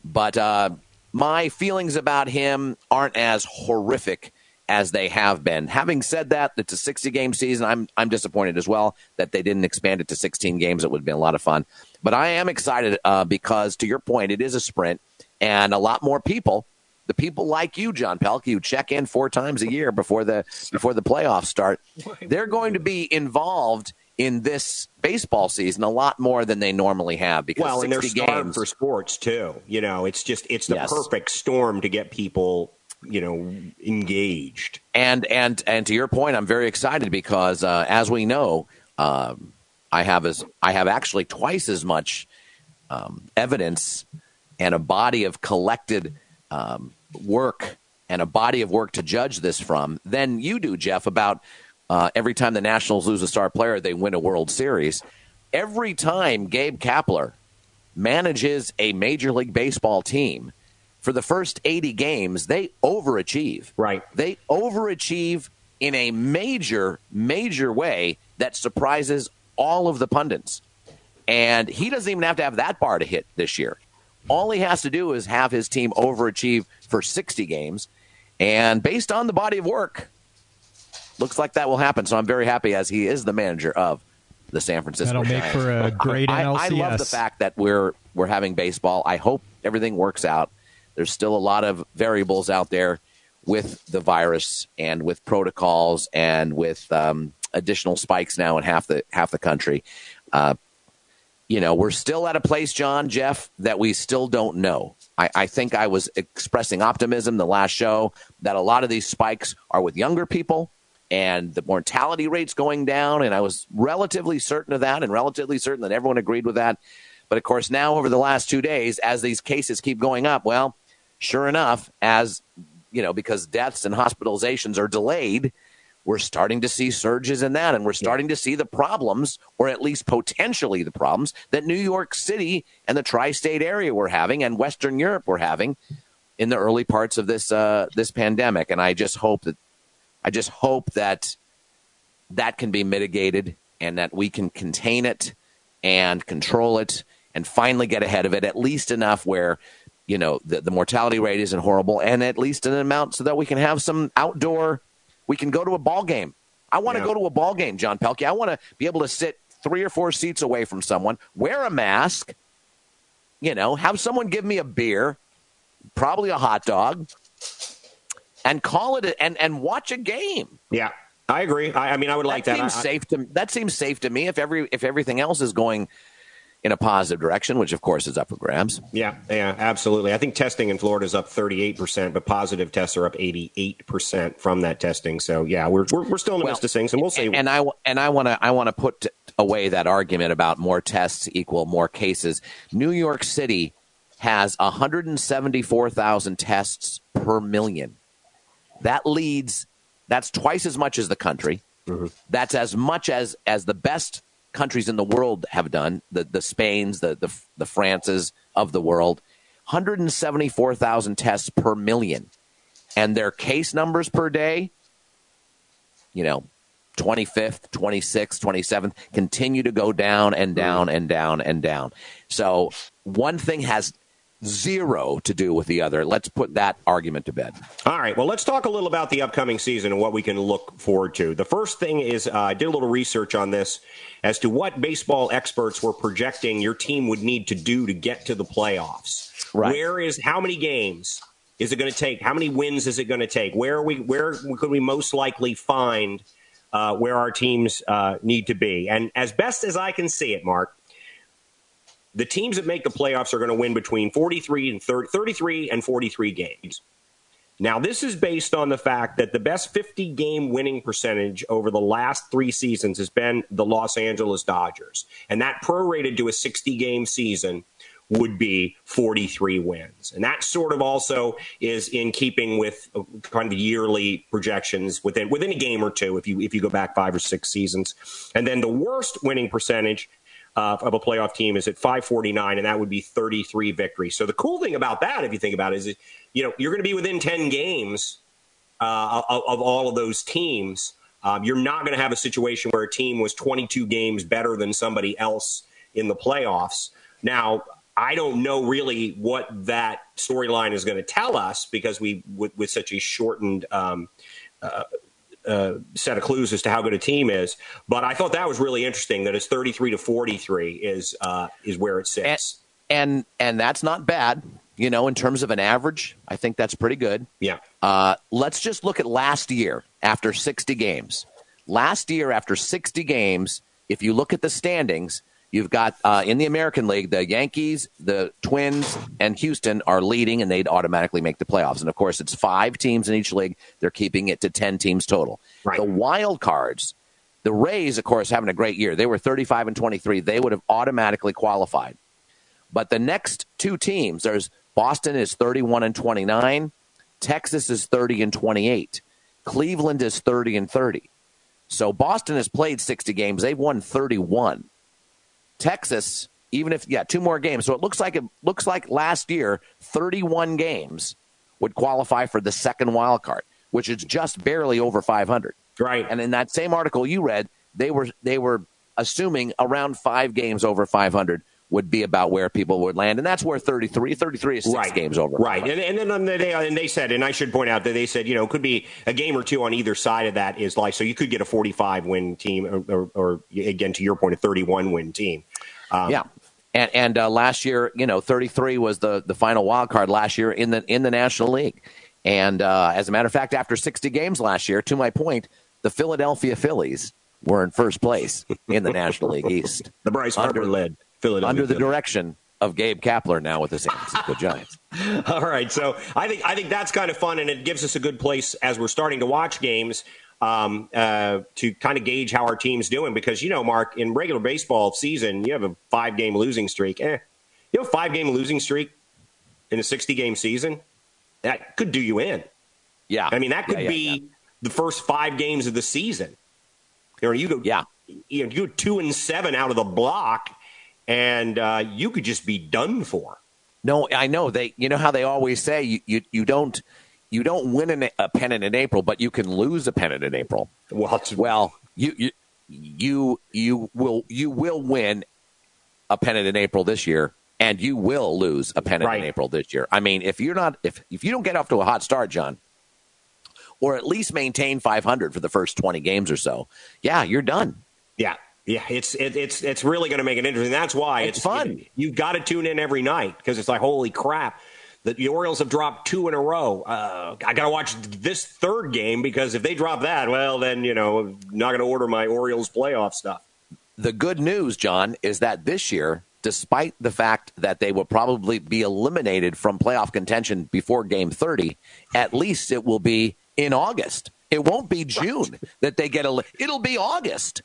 Speaker 2: But uh, my feelings about him aren't as horrific as they have been. Having said that, it's a 60 game season. I'm I'm disappointed as well that they didn't expand it to 16 games. It would have been a lot of fun. But I am excited uh, because, to your point, it is a sprint, and a lot more people, the people like you, John Pelkey, who check in four times a year before the before the playoffs start, they're going to be involved in this baseball season a lot more than they normally have because
Speaker 1: well, and they're
Speaker 2: games
Speaker 1: for sports too. You know, it's just it's the yes. perfect storm to get people you know engaged.
Speaker 2: And and and to your point, I'm very excited because uh, as we know, um, I have as I have actually twice as much um, evidence and a body of collected um, work and a body of work to judge this from than you do, Jeff. About uh, every time the Nationals lose a star player, they win a World Series. Every time Gabe Kapler manages a Major League Baseball team for the first 80 games, they overachieve.
Speaker 1: Right.
Speaker 2: They overachieve in a major, major way that surprises all of the pundits. And he doesn't even have to have that bar to hit this year. All he has to do is have his team overachieve for 60 games. And based on the body of work, looks like that will happen. So I'm very happy as he is the manager of the San Francisco.
Speaker 3: That'll
Speaker 2: Giants.
Speaker 3: make for a great NLCS. I,
Speaker 2: I love the fact that we're we're having baseball. I hope everything works out. There's still a lot of variables out there with the virus and with protocols and with um, additional spikes now in half the half the country. Uh, you know, we're still at a place, John, Jeff, that we still don't know. I, I, think I was expressing optimism the last show that a lot of these spikes are with younger people and the mortality rate's going down. And I was relatively certain of that and relatively certain that everyone agreed with that. But of course, now over the last two days, as these cases keep going up, well, sure enough, as you know, because deaths and hospitalizations are delayed, we're starting to see surges in that. And we're starting to see the problems, or at least potentially the problems, that New York City and the tri state area were having and Western Europe were having in the early parts of this uh, this pandemic. And I just hope that I just hope that that can be mitigated and that we can contain it and control it and finally get ahead of it, at least enough where you know the, the mortality rate isn't horrible, and at least an amount so that we can have some outdoor. We can go to a ball game. I want to yeah. go to a ball game, John Pelkey. I want to be able to sit three or four seats away from someone, wear a mask, you know, have someone give me a beer, probably a hot dog, and call it a, and and watch a game.
Speaker 1: Yeah. I agree. I, I mean, I would like
Speaker 2: that.
Speaker 1: Seems
Speaker 2: I, safe to that seems safe to me. If every if everything else is going in a positive direction, which of course is up for grabs.
Speaker 1: Yeah, yeah, absolutely. I think testing in Florida is up 38%, but positive tests are up 88% from that testing. So yeah, we're we're, we're still in the well, midst of things, and we'll see.
Speaker 2: And I and I want to I want to put away that argument about more tests equal more cases. New York City has 174,000 tests per million. That leads. That's twice as much as the country. Mm-hmm. That's as much as as the best countries in the world have done, the, the Spains, the, the, the Frances of the world, 174,000 tests per million. And their case numbers per day, you know, 25th, 26th, 27th, continue to go down and down hmm. and down and down. So one thing has zero to do with the other. Let's put that argument to bed.
Speaker 1: All right. Well, let's talk a little about the upcoming season and what we can look forward to. The first thing is uh, I did a little research on this as to what baseball experts were projecting your team would need to do to get to the playoffs. Right. Where is how many games is it going to take? How many wins is it going to take? Where are we? Where could we most likely find uh, where our teams uh, need to be? And as best as I can see it, Mark, the teams that make the playoffs are going to win between 43 and 30, 33 and 43 games. Now, this is based on the fact that the best 50 game winning percentage over the last three seasons has been the Los Angeles Dodgers. And that prorated to a 60 game season would be 43 wins. And that sort of also is in keeping with uh, kind of yearly projections within within a game or two if you if you go back 5 or 6 seasons. And then the worst winning percentage uh, of a playoff team is at 549, and that would be 33 victories. So the cool thing about that, if you think about it, is you know you're going to be within 10 games uh, of, of, all of those teams. Um, you're not going to have a situation where a team was 22 games better than somebody else in the playoffs. Now, I don't know really what that storyline is going to tell us because we, with, with such a shortened um, uh, uh, set of clues as to how good a team is. But I thought that was really interesting that it's 33 to 43 is uh, is where it sits.
Speaker 2: And, and, and that's not bad, you know, in terms of an average. I think that's pretty good.
Speaker 1: Yeah.
Speaker 2: Uh, let's just look at last year after 60 games. Last year after 60 games, if you look at the standings, You've got uh, in the American League, the Yankees, the Twins, and Houston are leading, and they'd automatically make the playoffs. And of course, it's five teams in each league. They're keeping it to 10 teams total. Right. The wild cards, the Rays, of course, having a great year. They were 35 and 23. They would have automatically qualified. But the next two teams, there's Boston is 31 and 29, Texas is 30 and 28, Cleveland is 30 and 30. So Boston has played 60 games. They've won 31. Texas, even if yeah, two more games. So it looks like it looks like last year, 31 games would qualify for the second wild card, which is just barely over 500.
Speaker 1: Right.
Speaker 2: And in that same article you read, they were they were assuming around 5 games over 500 would be about where people would land, and that's where 33, 33 is six
Speaker 1: right.
Speaker 2: games over.
Speaker 1: Right, and, and then um, they and they said, and I should point out that they said, you know, it could be a game or two on either side of that is like, so you could get a 45 win team, or, or, or again, to your point, a 31 win team.
Speaker 2: Um, yeah. And, and uh, last year, you know, 33 was the, the final wild card last year in the in the National League. And uh, as a matter of fact, after 60 games last year, to my point, the Philadelphia Phillies were in first place in the National League East.
Speaker 1: The Bryce Harper led Philadelphia.
Speaker 2: Under the direction of Gabe Kapler now with the San Francisco Giants.
Speaker 1: All right, so I think I think that's kind of fun, and it gives us a good place as we're starting to watch games um, uh, to kind of gauge how our team's doing. Because you know, Mark, in regular baseball season, you have a five game losing streak. Eh, you have a five game losing streak in a sixty game season. That could do you in.
Speaker 2: Yeah,
Speaker 1: I mean that could
Speaker 2: yeah, yeah,
Speaker 1: be
Speaker 2: yeah.
Speaker 1: the first five games of the season. You know, you go,
Speaker 2: yeah,
Speaker 1: you know, you go two and seven out of the block and uh, you could just be done for.
Speaker 2: No, I know they. You know how they always say you you, you don't you don't win an, a pennant in April, but you can lose a pennant in April.
Speaker 1: Well,
Speaker 2: well, you you you you will you will win a pennant in April this year, and you will lose a pennant
Speaker 1: right.
Speaker 2: in April this year. I mean, if you're not if if you don't get off to a hot start, John, or at least maintain 500 for the first 20 games or so, yeah, you're done.
Speaker 1: Yeah, yeah, it's it, it's it's really going to make it interesting. That's why
Speaker 2: it's, it's fun.
Speaker 1: You, you've got to tune in every night because it's like holy crap. The, the Orioles have dropped two in a row. Uh, I got to watch this third game because if they drop that, well, then you know, I'm not going to order my Orioles playoff stuff.
Speaker 2: The good news, John, is that this year, despite the fact that they will probably be eliminated from playoff contention before Game 30, at least it will be in August. It won't be June that they get a. It'll be August.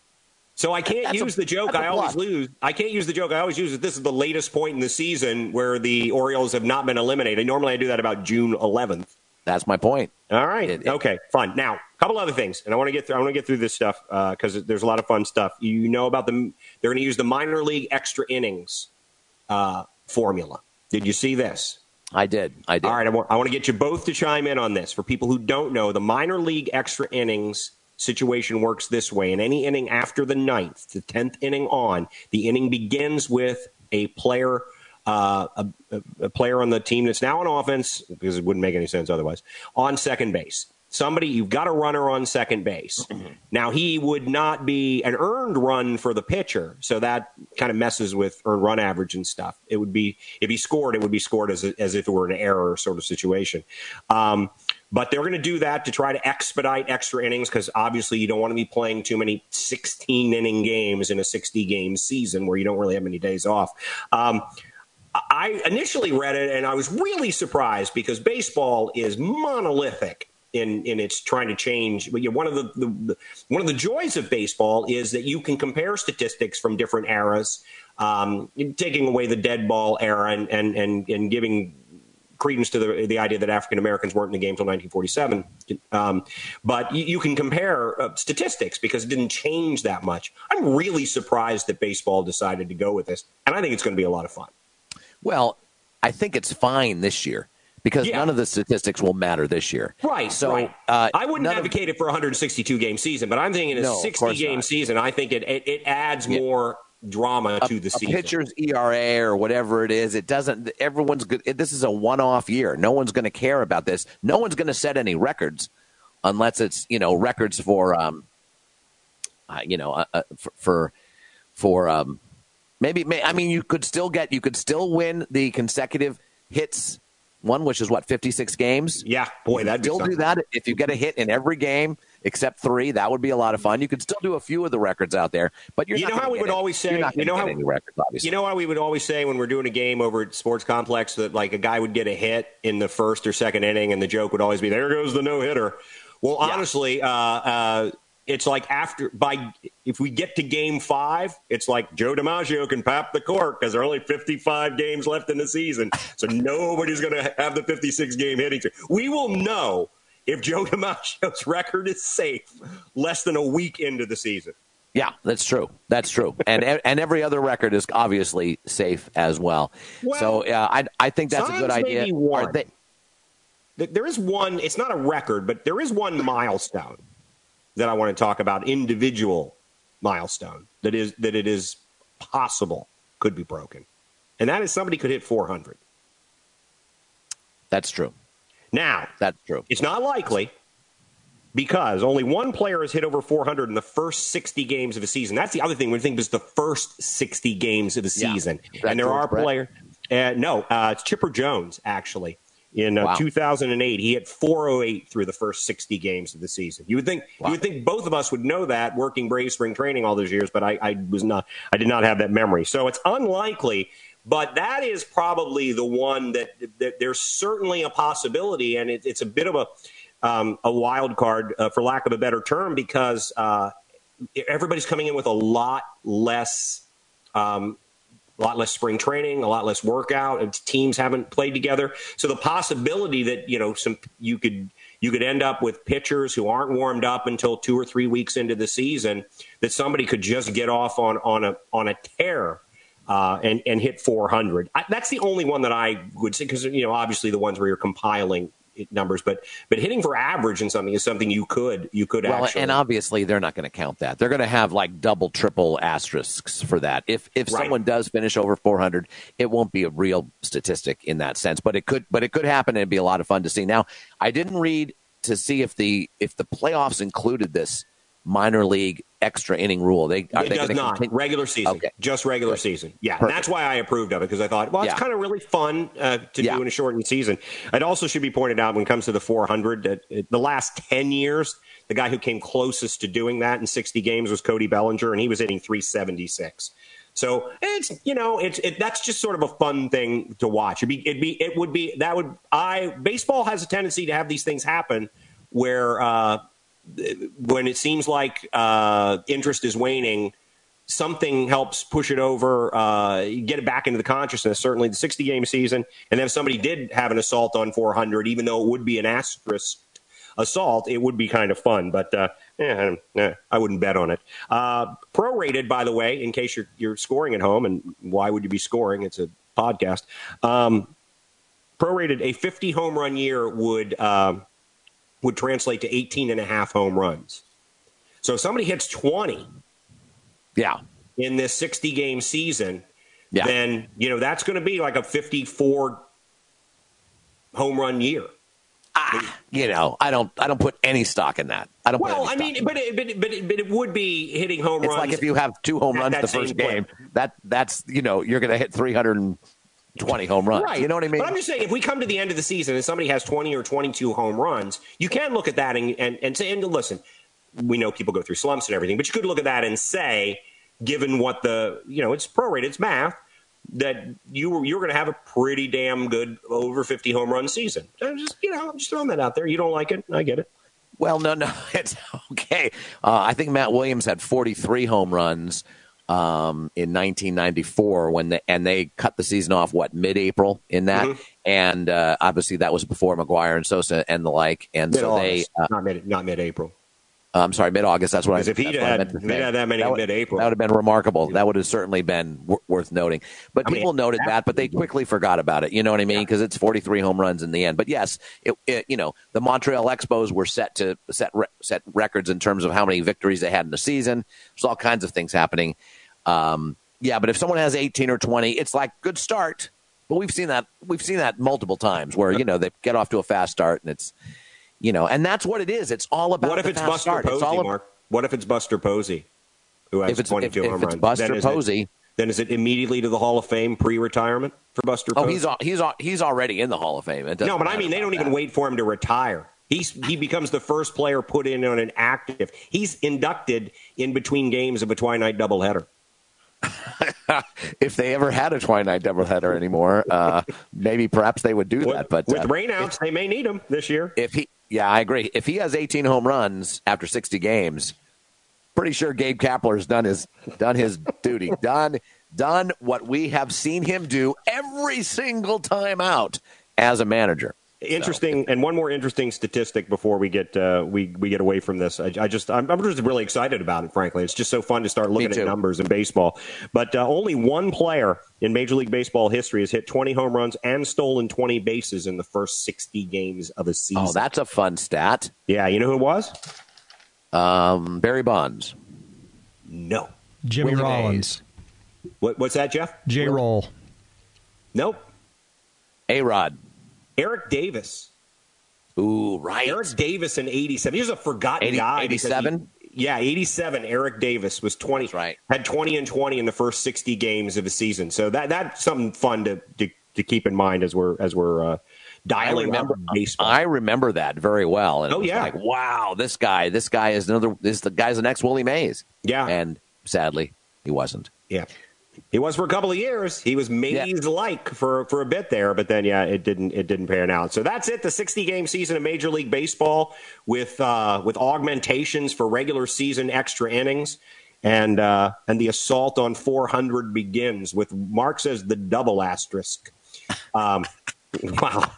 Speaker 1: So I can't
Speaker 2: That's
Speaker 1: use
Speaker 2: a-
Speaker 1: the joke I always lose. I can't use the joke I always use that this is the latest point in the season where the Orioles have not been eliminated. Normally I do that about June 11th.
Speaker 2: That's my point.
Speaker 1: All right.
Speaker 2: It- it-
Speaker 1: okay. Fine. Now, a couple other things, and I want to get through. I want to get through this stuff because there's a lot of fun stuff. You know about them? they're going to use the minor league extra innings uh, formula. Did you see this?
Speaker 2: I did. I did.
Speaker 1: All right. I want, I want to get you both to chime in on this. For people who don't know, the minor league extra innings situation works this way. In any inning after the ninth, the tenth inning on, the inning begins with a player. Uh, a, a- a player on the team that's now on offense because it wouldn't make any sense otherwise on second base. Somebody you've got a runner on second base. now he would not be an earned run for the pitcher, so that kind of messes with earned run average and stuff. It would be if he scored, it would be scored as as if it were an error sort of situation. Um, but they're going to do that to try to expedite extra innings because obviously you don't want to be playing too many 16 inning games in a 60 game season where you don't really have many days off. Um, I initially read it and I was really surprised because baseball is monolithic in in its trying to change. But you know, one of the, the, the one of the joys of baseball is that you can compare statistics from different eras, um, taking away the dead ball era and and and, and giving credence to the, the idea that African Americans weren't in the game until 1947. Um, but you, you can compare uh, statistics because it didn't change that much. I'm really surprised that baseball decided to go with this, and I think it's going to be a lot of fun.
Speaker 2: Well, I think it's fine this year because
Speaker 1: Yeah.
Speaker 2: none of the statistics will matter this year.
Speaker 1: Right.
Speaker 2: So
Speaker 1: right.
Speaker 2: Uh,
Speaker 1: I wouldn't
Speaker 2: none of-
Speaker 1: advocate it for a 162 game season, but I'm thinking in a
Speaker 2: No,
Speaker 1: 60 game
Speaker 2: not.
Speaker 1: season, I think it it, it adds more drama to the
Speaker 2: a
Speaker 1: season.
Speaker 2: pitcher's ERA or whatever it is, it doesn't. Everyone's good. This is a one-off year. No one's going to care about this. No one's going to set any records unless it's you know records for um, uh, you know, uh, uh, for for, for um, maybe. May, I mean, you could still get. You could still win the consecutive hits one, which is what fifty-six games.
Speaker 1: Yeah, boy, that'd be
Speaker 2: still do that if you get a hit in every game except three. That would be a lot of fun. You could still do a few of the records out there, but you're
Speaker 1: You
Speaker 2: not
Speaker 1: know how we would
Speaker 2: any-
Speaker 1: always say-
Speaker 2: gonna
Speaker 1: know how-
Speaker 2: records, obviously.
Speaker 1: You know how we would always say when we're doing a game over at Sports Complex that like a guy would get a hit in the first or second inning, and the joke would always be, "There goes the no hitter." Well,
Speaker 2: Yeah.
Speaker 1: honestly, uh, uh, it's like after by if we get to Game Five, it's like Joe DiMaggio can pop the cork because there are only 55 games left in the season, so nobody's going to have the 56 game hitting. We will know if Joe DiMaggio's record is safe less than a week into the season.
Speaker 2: Yeah, that's true. That's true. And and every other record is obviously safe as well.
Speaker 1: Well,
Speaker 2: so uh, I I think that's a good idea.
Speaker 1: one.
Speaker 2: they-
Speaker 1: There is one, it's not a record, but there is one milestone that I want to talk about, individual milestone that is that it is possible could be broken. And that is somebody could hit 400.
Speaker 2: that's true.
Speaker 1: Now,
Speaker 2: That's true.
Speaker 1: it's not likely because only one player has hit over 400 in the first 60 games of a season. That's the other thing we think is the first 60 games of the season.
Speaker 2: That
Speaker 1: And there are players. Uh, no, uh, it's Chipper Jones, actually. In uh, wow. 2008, he hit 408 through the first 60 games of the season. You would think wow. you would think both of us would know that working Brave spring training all those years, but I, I was not. I did not have that memory. So it's unlikely but that is probably the one that, that there's certainly a possibility, and it, it's a bit of a um, a wild card, uh, for lack of a better term, because uh, everybody's coming in with a lot less. Um, a lot less spring training, a lot less workout, and teams haven't played together. So the possibility that you know some you could you could end up with pitchers who aren't warmed up until two or three weeks into the season, that somebody could just get off on on a on a tear uh, and and hit 400. I, that's the only one that I would say because you know obviously the ones where you're compiling numbers, but but hitting for average in something is something you could you could actually well, actually.
Speaker 2: and obviously they're not going to count that. They're going to have like double, triple asterisks for that. If if right. someone does finish over 400, it won't be a real statistic in that sense, but it could but it could happen and it'd be a lot of fun to see. Now, I didn't read to see if the if the playoffs included this minor league extra inning rule. They
Speaker 1: it they does not continue? regular season, okay. just regular Good. season. Yeah, that's why I approved of it because I thought, well, it's yeah. kind of really fun uh, to yeah. do in a shortened season. It also should be pointed out when it comes to the 400 that the last 10 years, the guy who came closest to doing that in 60 games was Cody Bellinger, and he was hitting 376. So it's you know it's it, that's just sort of a fun thing to watch. It'd be it'd be it would be that would I baseball has a tendency to have these things happen where. Uh, when it seems like uh, interest is waning, something helps push it over, uh, get it back into the consciousness. Certainly, the 60 game season, and then if somebody did have an assault on 400, even though it would be an asterisk assault, it would be kind of fun. But uh, I wouldn't bet on it. Uh, prorated, by the way, in case you're you're scoring at home, and why would you be scoring? It's a podcast. Um, prorated, a 50 home run year would. Uh, would translate to 18 and a half home runs. So if somebody hits 20
Speaker 2: yeah.
Speaker 1: in this 60 game season, yeah. then, you know, that's going to be like a 54 home run year.
Speaker 2: Ah, you know, I don't, I don't put any stock in that. I don't.
Speaker 1: Well, I mean, but it, but, it, but, it, but it would be hitting home
Speaker 2: it's
Speaker 1: runs.
Speaker 2: Like if you have two home runs the first game, that that's you know you're going to hit 300 20 home runs. Right. You know what I mean?
Speaker 1: But I'm just saying, if we come to the end of the season and somebody has 20 or 22 home runs, you can look at that and, and, and say, and listen, we know people go through slumps and everything, but you could look at that and say, given what the, you know, it's prorated, it's math, that you were you're going to have a pretty damn good over 50 home run season. I'm just, you know, I'm just throwing that out there. You don't like it. I get it.
Speaker 2: Well, no, no, it's okay. Uh, I think Matt Williams had 43 home runs um, in 1994 when they and they cut the season off what mid-April in that, mm-hmm. and uh, obviously that was before McGwire and Sosa and the like, and
Speaker 1: mid-August,
Speaker 2: so
Speaker 1: they uh, not mid not mid-April.
Speaker 2: I'm sorry, mid August. That's what I.
Speaker 1: If he had, had that many mid April,
Speaker 2: that would have been remarkable. That would have certainly been w- worth noting. But I people mean, noted that, but they quickly forgot about it. You know what I mean? Because yeah. it's 43 home runs in the end. But yes, it, it, you know the Montreal Expos were set to set re- set records in terms of how many victories they had in the season. There's all kinds of things happening. Um, yeah, but if someone has 18 or 20, it's like good start. But we've seen that we've seen that multiple times where you know they get off to a fast start and it's you know, and that's what it is. It's all about.
Speaker 1: What if it's Buster
Speaker 2: start.
Speaker 1: Posey, Mark? What if it's Buster Posey, who has
Speaker 2: if it's,
Speaker 1: 22
Speaker 2: if,
Speaker 1: home
Speaker 2: if runs? It's Buster
Speaker 1: then
Speaker 2: Posey.
Speaker 1: It, then is it immediately to the Hall of Fame pre-retirement for Buster?
Speaker 2: Oh,
Speaker 1: Posey?
Speaker 2: he's he's he's already in the Hall of Fame.
Speaker 1: No, but I mean they don't even wait for him to retire. He's he becomes the first player put in on an active. He's inducted in between games of a twilight doubleheader.
Speaker 2: if they ever had a twilight doubleheader anymore, uh, maybe perhaps they would do
Speaker 1: with,
Speaker 2: that. But
Speaker 1: with
Speaker 2: uh,
Speaker 1: rainouts, they may need him this year.
Speaker 2: If he yeah, I agree. If he has 18 home runs after 60 games, pretty sure Gabe Kapler's done his done his duty. Done done what we have seen him do every single time out as a manager.
Speaker 1: Interesting, so. and one more interesting statistic before we get uh, we we get away from this. I, I just I'm, I'm, just really excited about it. Frankly, it's just so fun to start looking at numbers in baseball. But uh, only one player in Major League Baseball history has hit 20 home runs and stolen 20 bases in the first 60 games of a season.
Speaker 2: Oh, that's a fun stat.
Speaker 1: Yeah, you know who it was?
Speaker 2: Um, Barry Bonds.
Speaker 1: No,
Speaker 3: Jimmy Willie Rollins.
Speaker 1: What, what's that, Jeff?
Speaker 3: J. Roll.
Speaker 1: Nope.
Speaker 2: A Rod.
Speaker 1: Eric Davis.
Speaker 2: Ooh, right.
Speaker 1: Eric Davis in 87. He was a forgotten 80, guy.
Speaker 2: 87?
Speaker 1: Yeah, 87. Eric Davis was 20.
Speaker 2: That's right.
Speaker 1: Had 20 and 20 in the first 60 games of the season. So that that's something fun to, to, to keep in mind as we're as we're uh, dialing
Speaker 2: I remember,
Speaker 1: baseball.
Speaker 2: I remember that very well.
Speaker 1: And oh yeah,
Speaker 2: like wow, this guy, this guy is another. This the guy's the next Willie Mays.
Speaker 1: Yeah,
Speaker 2: and sadly, he wasn't.
Speaker 1: Yeah. He was for a couple of years. He was Mays like for for a bit there, but then yeah, it didn't it didn't pan out. So that's it. The 60 game season of Major League Baseball with uh, with augmentations for regular season extra innings, and uh, and the assault on 400 begins with Mark says the double asterisk. Um, wow,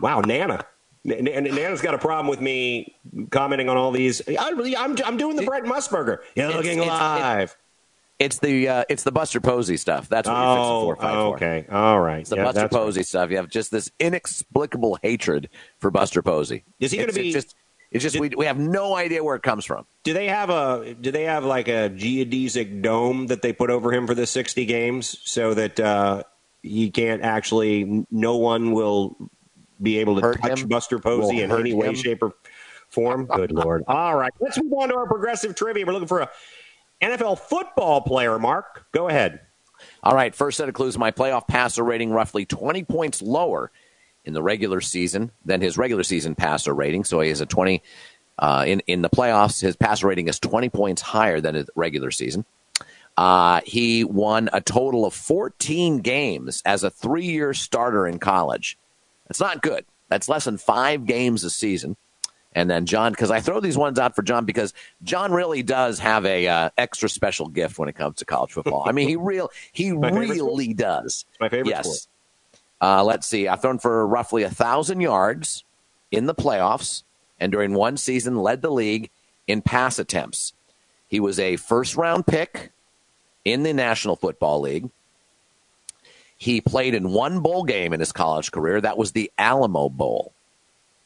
Speaker 1: wow, Nana. Nana's got a problem with me commenting on all these. I, am I'm doing the Brent Musburger. You're looking it's, live.
Speaker 2: It's the uh, it's the Buster Posey stuff. That's what
Speaker 1: oh,
Speaker 2: you're fixing four,
Speaker 1: okay, all right.
Speaker 2: It's the yeah, Buster Posey right. stuff. You have just this inexplicable hatred for Buster Posey.
Speaker 1: Is he going to be?
Speaker 2: It's just, it's just did, we, we have no idea where it comes from.
Speaker 1: Do they have a do they have like a geodesic dome that they put over him for the sixty games so that uh, he can't actually no one will be able to
Speaker 2: hurt
Speaker 1: touch
Speaker 2: him?
Speaker 1: Buster Posey in any way, shape, or form? Good lord! All right, let's move on to our progressive trivia. We're looking for a NFL football player, Mark. Go ahead.
Speaker 2: All right, first set of clues my playoff passer rating roughly 20 points lower in the regular season than his regular season passer rating. So he has a 20 uh, in, in the playoffs. His passer rating is 20 points higher than his regular season. Uh, he won a total of 14 games as a three year starter in college. That's not good. That's less than five games a season. And then John, because I throw these ones out for John because John really does have a uh, extra special gift when it comes to college football. I mean, he real he really does.
Speaker 1: my favorite.
Speaker 2: Yes. Uh, let's see. I've thrown for roughly a thousand yards in the playoffs, and during one season led the league in pass attempts. He was a first round pick in the National Football League. He played in one bowl game in his college career. That was the Alamo Bowl.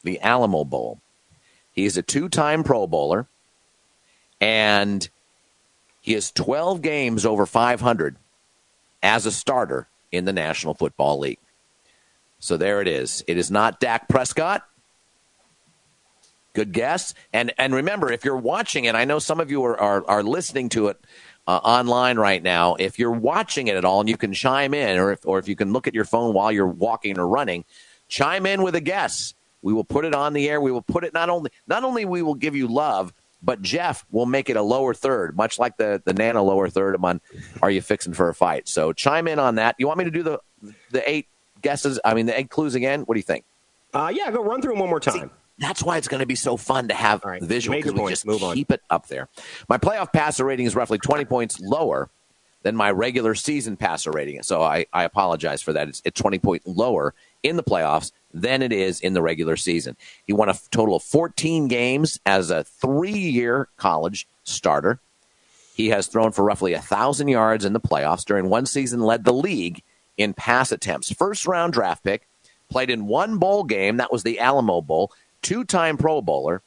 Speaker 2: The Alamo Bowl. He's a two time Pro Bowler, and he has 12 games over 500 as a starter in the National Football League. So there it is. It is not Dak Prescott. Good guess. And and remember, if you're watching it, I know some of you are, are, are listening to it uh, online right now. If you're watching it at all and you can chime in, or if, or if you can look at your phone while you're walking or running, chime in with a guess. We will put it on the air. We will put it not only not only we will give you love, but Jeff will make it a lower third, much like the the Nana lower third on Are You Fixing for a Fight? So chime in on that. You want me to do the the eight guesses? I mean the eight clues again? What do you think?
Speaker 1: Uh, yeah, go run through them one more time. See,
Speaker 2: that's why it's going to be so fun to have
Speaker 1: right.
Speaker 2: visual
Speaker 1: because
Speaker 2: we just Move keep on. it up there. My playoff passer rating is roughly 20 points lower than my regular season passer rating. So I, I apologize for that. It's, it's 20 points lower in the playoffs than it is in the regular season. He won a total of 14 games as a three year college starter. He has thrown for roughly 1,000 yards in the playoffs. During one season, led the league in pass attempts. First round draft pick, played in one bowl game. That was the Alamo Bowl. Two time Pro Bowler.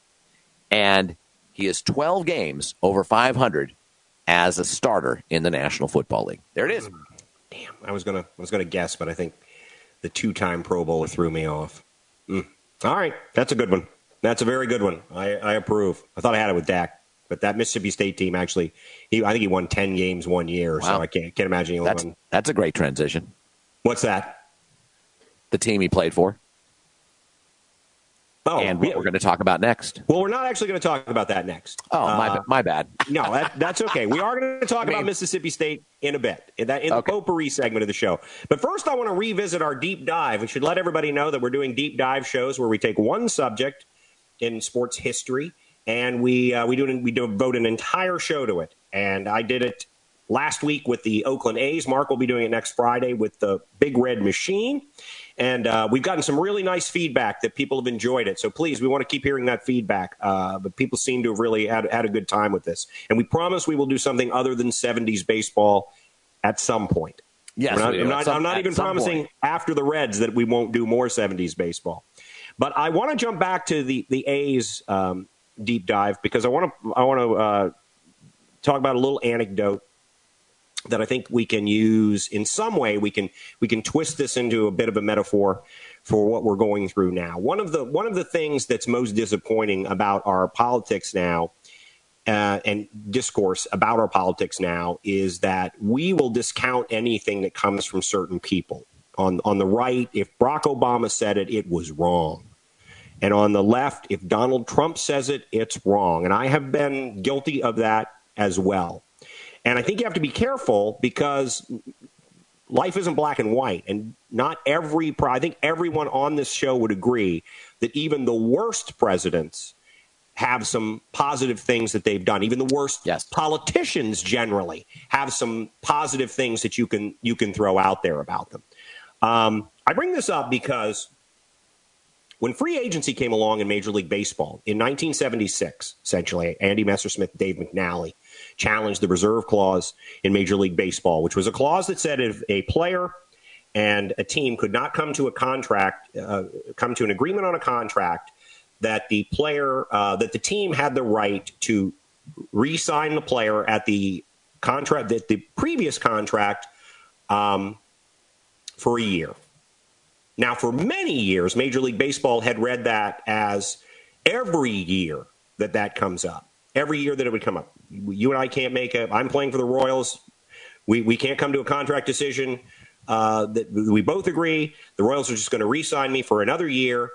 Speaker 2: And he has 12 games over 500 as a starter in the National Football League. There it is.
Speaker 1: Damn, I was gonna I was gonna guess, but I think the two-time Pro Bowler threw me off. Mm. All right, that's a good one. That's a very good one. I, I approve. I thought I had it with Dak, but that Mississippi State team actually, he I think he won ten games one year, wow. so I can't can't imagine he
Speaker 2: that's,
Speaker 1: won.
Speaker 2: That's a great transition.
Speaker 1: What's that?
Speaker 2: The team he played for. Oh, and what we're going to talk about next.
Speaker 1: Well, we're not actually going to talk about that next.
Speaker 2: Oh, my, uh, my bad.
Speaker 1: no, that, that's okay. We are going to talk I mean, about Mississippi State in a bit, in, that, in okay. the potpourri segment of the show. But first, I want to revisit our deep dive. We should let everybody know that we're doing deep dive shows where we take one subject in sports history and we uh, we do we devote an entire show to it. And I did it last week with the Oakland A's. Mark will be doing it next Friday with the Big Red Machine. And uh, we've gotten some really nice feedback that people have enjoyed it. So please, we want to keep hearing that feedback. Uh, but people seem to have really had, had a good time with this. And we promise we will do something other than 70s baseball at some point.
Speaker 2: Yes,
Speaker 1: not, I'm not, some, I'm not even promising point. after the Reds that we won't do more 70s baseball. But I want to jump back to the the A's um, deep dive because I want to I want to uh, talk about a little anecdote that I think we can use in some way. We can we can twist this into a bit of a metaphor for what we're going through now. One of the one of the things that's most disappointing about our politics now. Uh, and discourse about our politics now is that we will discount anything that comes from certain people. On on the right, if Barack Obama said it, it was wrong. And on the left, if Donald Trump says it, it's wrong. And I have been guilty of that as well. And I think you have to be careful because life isn't black and white. And not every, I think everyone on this show would agree that even the worst presidents have some positive things that they've done. Even the worst yes. politicians generally have some positive things that you can you can throw out there about them. Um, I bring this up because when free agency came along in Major League Baseball in 1976, essentially, Andy Messersmith, Dave McNally challenged the reserve clause in Major League Baseball, which was a clause that said if a player and a team could not come to a contract, uh, come to an agreement on a contract, that the player, uh, that the team had the right to re-sign the player at the contract, that the previous contract, um, for a year. Now, for many years, Major League Baseball had read that as every year that that comes up, every year that it would come up. You and I can't make a. I'm playing for the Royals. We we can't come to a contract decision. Uh, that we both agree the Royals are just going to re-sign me for another year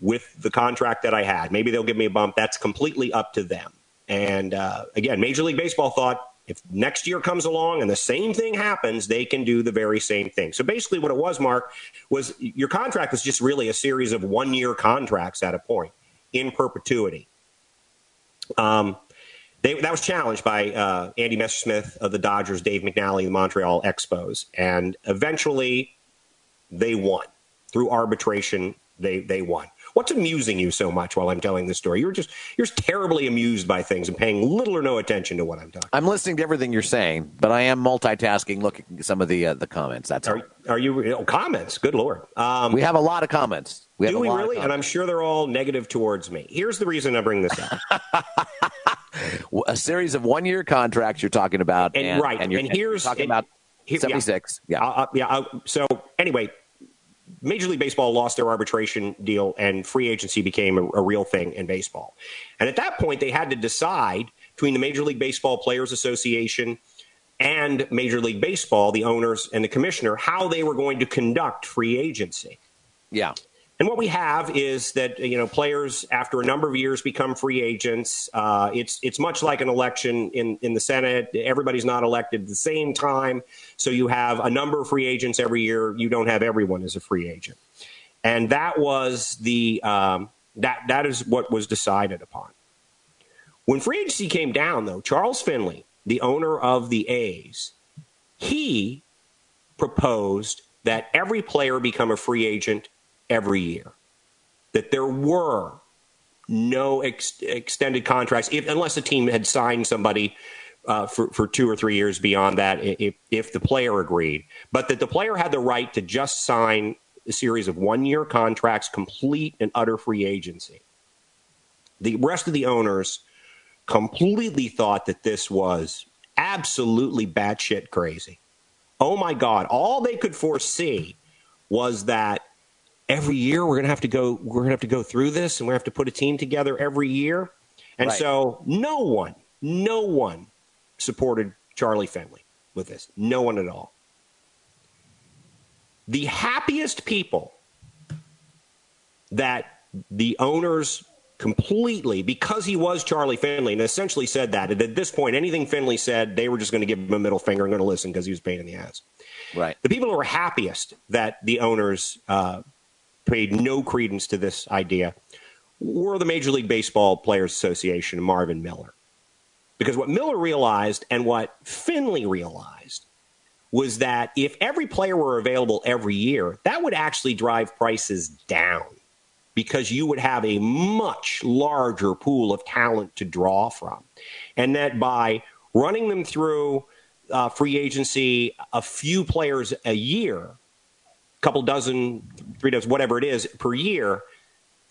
Speaker 1: with the contract that I had. Maybe they'll give me a bump. That's completely up to them. And uh, again, Major League Baseball thought if next year comes along and the same thing happens, they can do the very same thing. So basically, what it was, Mark, was your contract was just really a series of one year contracts at a point in perpetuity. Um, they, that was challenged by uh, Andy Messersmith of the Dodgers, Dave McNally, the Montreal Expos, and eventually they won through arbitration. They they won. What's amusing you so much while I'm telling this story? You're just you're just terribly amused by things and paying little or no attention to what I'm talking.
Speaker 2: I'm listening to everything you're saying, but I am multitasking, looking at some of the uh, the comments. That's
Speaker 1: are, are you oh, comments? Good lord,
Speaker 2: um, we have a lot of comments.
Speaker 1: We do we really? And I'm sure they're all negative towards me. Here's the reason I bring this up.
Speaker 2: a series of one year contracts you're talking about,
Speaker 1: and, and right,
Speaker 2: and,
Speaker 1: and here's
Speaker 2: talking and, about. 76.
Speaker 1: Yeah. Yeah. Uh, yeah uh, so, anyway, Major League Baseball lost their arbitration deal and free agency became a, a, real thing in baseball. And at that point, they had to decide between the Major League Baseball Players Association and Major League Baseball, the owners and the commissioner, how they were going to conduct free agency.
Speaker 2: Yeah.
Speaker 1: And what we have is that you know players after a number of years become free agents. Uh, it's it's much like an election in in the Senate. Everybody's not elected at the same time, so you have a number of free agents every year. You don't have everyone as a free agent, and that was the um, that that is what was decided upon. When free agency came down, though, Charles Finley, the owner of the A's, he proposed that every player become a free agent every year. That there were no ex- extended contracts, if, unless the team had signed somebody uh, for, for two or three years beyond that, if, if the player agreed. But that the player had the right to just sign a series of one year contracts, complete and utter free agency. The rest of the owners completely thought that this was absolutely batshit crazy. Oh my God. All they could foresee was that every year we're going to have to go we're going to have to go through this and we have to put a team together every year and right. so no one no one supported charlie finley with this no one at all the happiest people that the owners completely because he was Charlie Finley and essentially said that. At this point, anything Finley said, they were just going to give him a middle finger and going to listen because he was pain in the ass.
Speaker 2: Right.
Speaker 1: The people who were happiest that the owners uh, paid no credence to this idea were the Major League Baseball Players Association and Marvin Miller. Because what Miller realized and what Finley realized was that if every player were available every year, that would actually drive prices down because you would have a much larger pool of talent to draw from. And that by running them through uh, free agency, a few players a year, couple dozen, three dozen, whatever it is per year,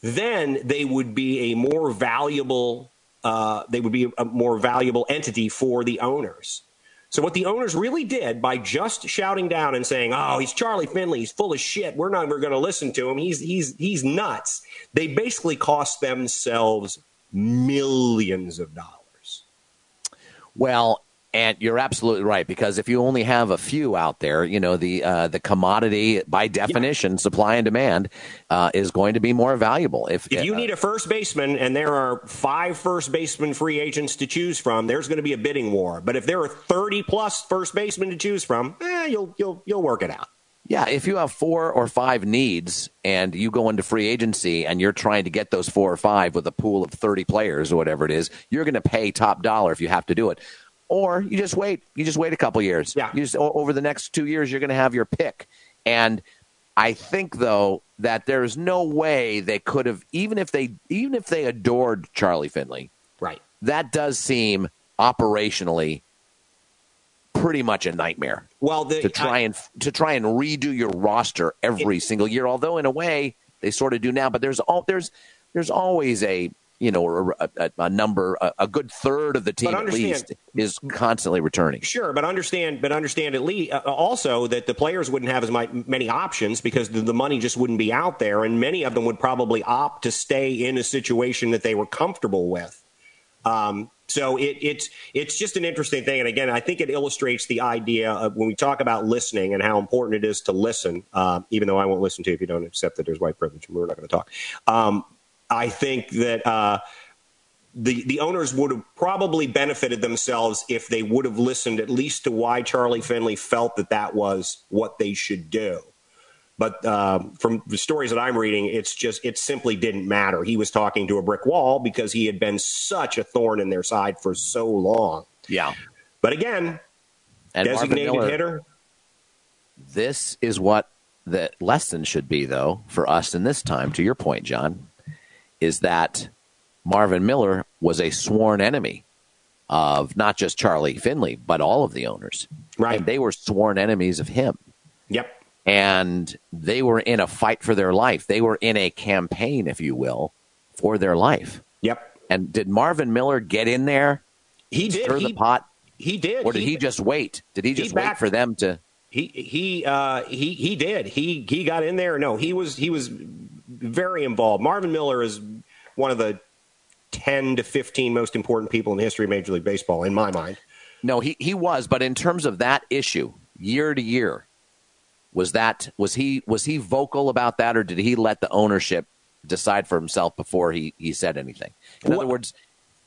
Speaker 1: then they would be a more valuable uh, they would be a more valuable entity for the owners. So what the owners really did by just shouting down and saying, "Oh, he's Charlie Finley, he's full of shit. We're not going to listen to him. He's he's he's nuts." They basically cost themselves millions of dollars.
Speaker 2: Well, And you're absolutely right because if you only have a few out there, you know the uh, the commodity by definition, yeah. supply and demand, uh, is going to be more valuable. If
Speaker 1: if you uh, need a first baseman and there are five first baseman free agents to choose from, there's going to be a bidding war. But if there are 30 plus first basemen to choose from, eh, you'll you'll you'll work it out.
Speaker 2: Yeah, if you have four or five needs and you go into free agency and you're trying to get those four or five with a pool of 30 players or whatever it is, you're going to pay top dollar if you have to do it. Or you just wait. You just wait a couple years.
Speaker 1: Yeah.
Speaker 2: You just, over the next two years, you're going to have your pick. And I think though that there is no way they could have even if they even if they adored Charlie Finley.
Speaker 1: Right.
Speaker 2: That does seem operationally pretty much a nightmare.
Speaker 1: Well, the,
Speaker 2: to try
Speaker 1: I,
Speaker 2: and to try and redo your roster every it, single year, although in a way they sort of do now, but there's all there's there's always a you know a, a, a number a, a, good third of the team at least is constantly returning.
Speaker 1: Sure, but understand but understand at least uh, also that the players wouldn't have as many options because the, the money just wouldn't be out there, and many of them would probably opt to stay in a situation that they were comfortable with. Um, so it, it's it's just an interesting thing, and again, I think it illustrates the idea of when we talk about listening and how important it is to listen. Uh, even though I won't listen to you if you don't accept that there's white privilege, we're not going to talk. Um, I think that uh, the the owners would have probably benefited themselves if they would have listened at least to why Charlie Finley felt that that was what they should do. But uh, from the stories that I'm reading, it's just it simply didn't matter. He was talking to a brick wall because he had been such a thorn in their side for so long.
Speaker 2: Yeah.
Speaker 1: But again, and designated Miller, hitter.
Speaker 2: This is what the lesson should be, though, for us in this time. To your point, John, is that Marvin Miller was a sworn enemy of not just Charlie Finley, but all of the owners.
Speaker 1: Right.
Speaker 2: And they were sworn enemies of him.
Speaker 1: Yep
Speaker 2: and they were in a fight for their life. They were in a campaign, if you will, for their life.
Speaker 1: Yep.
Speaker 2: And did Marvin Miller get in there?
Speaker 1: He did.
Speaker 2: Stir
Speaker 1: he,
Speaker 2: the pot.
Speaker 1: He did.
Speaker 2: Or did he, he just wait? Did he just he wait for them to?
Speaker 1: He he uh, he he did. He he got in there. No, he was he was very involved. Marvin Miller is one of the ten to fifteen most important people in the history of Major League Baseball, in my mind.
Speaker 2: No, he he was. But in terms of that issue, year to year, was that was he was he vocal about that, or did he let the ownership decide for himself before he he said anything? In other words,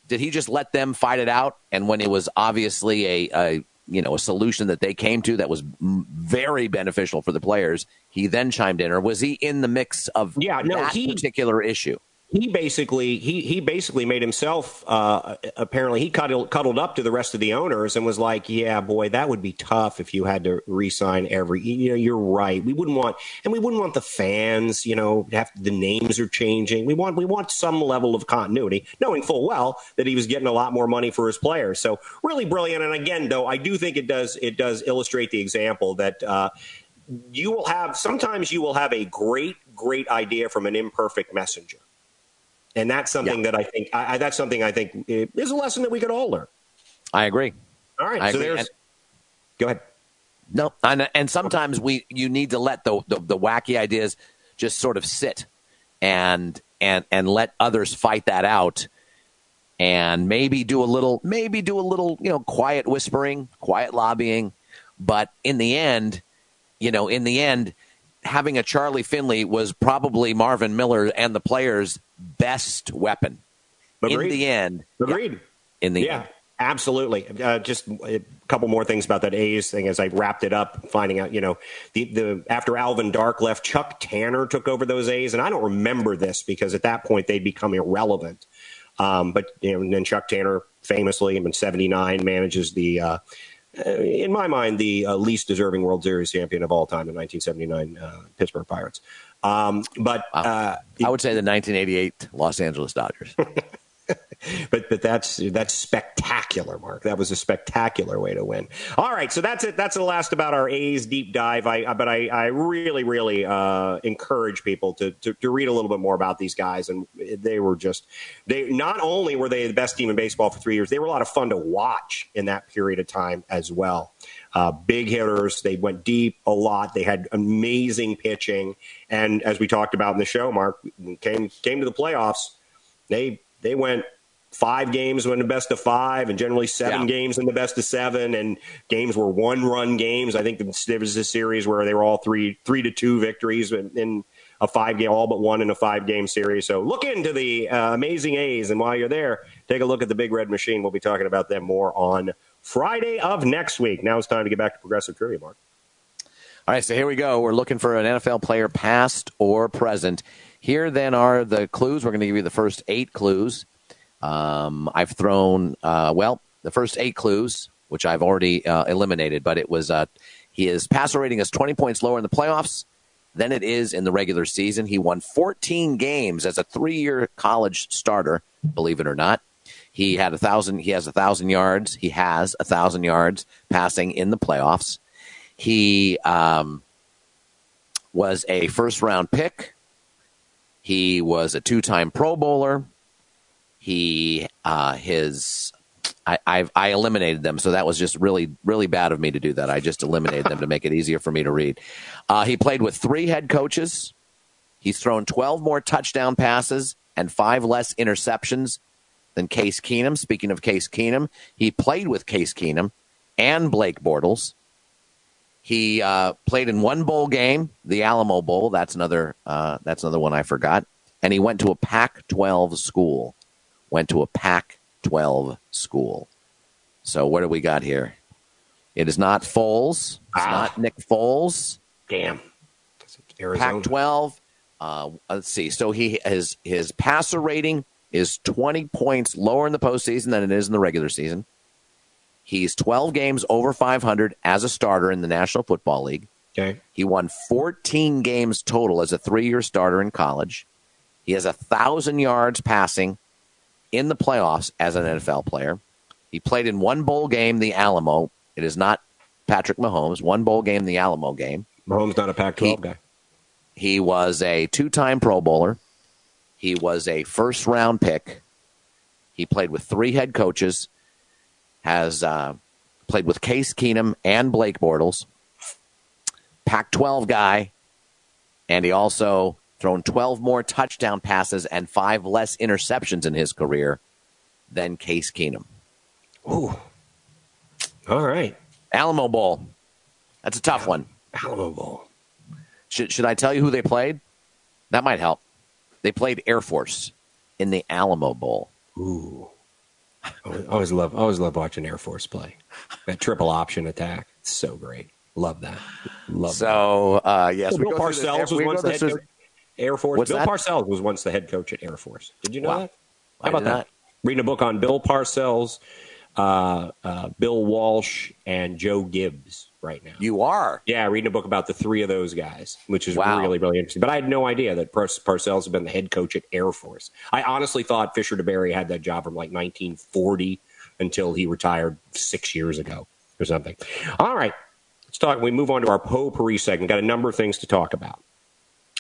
Speaker 2: did he just let them fight it out? And when it was obviously a, a you know a solution that they came to that was very beneficial for the players, he then chimed in, or was he in the mix of
Speaker 1: yeah, no,
Speaker 2: that
Speaker 1: he,
Speaker 2: particular issue?
Speaker 1: He basically he he basically made himself uh, apparently he cuddled, cuddled up to the rest of the owners and was like, "Yeah, boy, that would be tough if you had to re-sign every. You know, you're right. We wouldn't want, and we wouldn't want the fans. You know, have the names are changing. We want we want some level of continuity, knowing full well that he was getting a lot more money for his players. So really brilliant. And again, though, I do think it does it does illustrate the example that. Uh, you will have sometimes you will have a great great idea from an imperfect messenger and that's something yeah. that I think I, I, that's something I think is a lesson that we could all learn.
Speaker 2: I agree.
Speaker 1: All right,
Speaker 2: I
Speaker 1: so agree. there's. And, go ahead.
Speaker 2: No, and, and sometimes we you need to let the, the, the wacky ideas just sort of sit and and and let others fight that out and maybe do a little maybe do a little you know quiet whispering quiet lobbying but in the end you know in the end having a charlie finley was probably marvin miller and the players best weapon. Agreed. In the end.
Speaker 1: Agreed.
Speaker 2: Yeah, in the
Speaker 1: yeah.
Speaker 2: end.
Speaker 1: Absolutely. Uh, just a couple more things about that A's thing as I wrapped it up, finding out, you know, the, the after Alvin Dark left, Chuck Tanner took over those A's, and I don't remember this because at that point they'd become irrelevant. Um, but you know, and then Chuck Tanner famously, in '79, manages the, uh, uh, in my mind, the uh, least deserving World Series champion of all time, the 1979 uh, Pittsburgh Pirates. Um, but uh,
Speaker 2: I would say the 1988 Los Angeles Dodgers.
Speaker 1: but but that's that's spectacular, Mark. That was a spectacular way to win. All right, so that's it. That's the last about our A's deep dive. I but I, I really really uh, encourage people to, to, to read a little bit more about these guys, and they were just they not only were they the best team in baseball for three years, they were a lot of fun to watch in that period of time as well. Uh, big hitters, they went deep a lot. They had amazing pitching, and as we talked about in the show, Mark came came to the playoffs. They they went five games in the best of five, and generally seven yeah. games in the best of seven, and games were one run games. I think there was a series where they were all three three to two victories in, in a five game, all but one in a five game series. So look into the uh, amazing A's, and while you're there, take a look at the Big Red Machine. We'll be talking about them more on Friday of next week. Now it's time to get back to progressive trivia, Mark.
Speaker 2: All right, so here we go. We're looking for an NFL player, past or present. Here then are the clues. We're going to give you the first eight clues. Um, I've thrown, uh, well, the first eight clues, which I've already uh, eliminated, but it was uh, his passer rating is 20 points lower in the playoffs than it is in the regular season. He won 14 games as a three year college starter, believe it or not. He had a thousand. He has a thousand yards. He has a thousand yards passing in the playoffs. He um, was a first round pick. He was a two time Pro Bowler. He uh, his I, I've, I eliminated them, so that was just really really bad of me to do that. I just eliminated them to make it easier for me to read. Uh, he played with three head coaches. He's thrown twelve more touchdown passes and five less interceptions than Case Keenum. Speaking of Case Keenum, he played with Case Keenum and Blake Bortles. He uh, played in one bowl game, the Alamo Bowl. That's another. Uh, that's another one I forgot. And he went to a Pac-12 school. Went to a Pac-12 school. So what do we got here? It is not Foles. It's ah. not Nick Foles.
Speaker 1: Damn.
Speaker 2: Pac-12. Uh, let's see. So he his his passer rating is 20 points lower in the postseason than it is in the regular season. He's 12 games over 500 as a starter in the National Football League.
Speaker 1: Okay.
Speaker 2: He won 14 games total as a three year starter in college. He has a thousand yards passing in the playoffs as an NFL player. He played in one bowl game, the Alamo. It is not Patrick Mahomes. One bowl game, the Alamo game.
Speaker 1: Mahomes not a Pac-12 guy.
Speaker 2: He was a two-time Pro Bowler. He was a first-round pick. He played with three head coaches has uh, played with Case Keenum and Blake Bortles, Pac 12 guy, and he also thrown 12 more touchdown passes and five less interceptions in his career than Case Keenum.
Speaker 1: Ooh. All right.
Speaker 2: Alamo Bowl. That's a tough Al- one.
Speaker 1: Alamo Bowl.
Speaker 2: Should, should I tell you who they played? That might help. They played Air Force in the Alamo Bowl.
Speaker 1: Ooh. Always love, always love watching Air Force play. That triple option attack, it's so great. Love that. Love
Speaker 2: so, that. Uh, yes,
Speaker 1: Bill Parcells was once the head coach Air Force. What's Bill that? Parcells was once the head coach at Air Force. Did you know wow. that?
Speaker 2: How about that?
Speaker 1: Reading a book on Bill Parcells, uh, uh, Bill Walsh, and Joe Gibbs right now.
Speaker 2: You are?
Speaker 1: Yeah, reading a book about the three of those guys, which is wow. really, really interesting. But I had no idea that Par- Parcells had been the head coach at Air Force. I honestly thought Fisher DeBerry had that job from like 1940 until he retired six years ago or something. All right, let's talk. We move on to our potpourri segment. Got a number of things to talk about.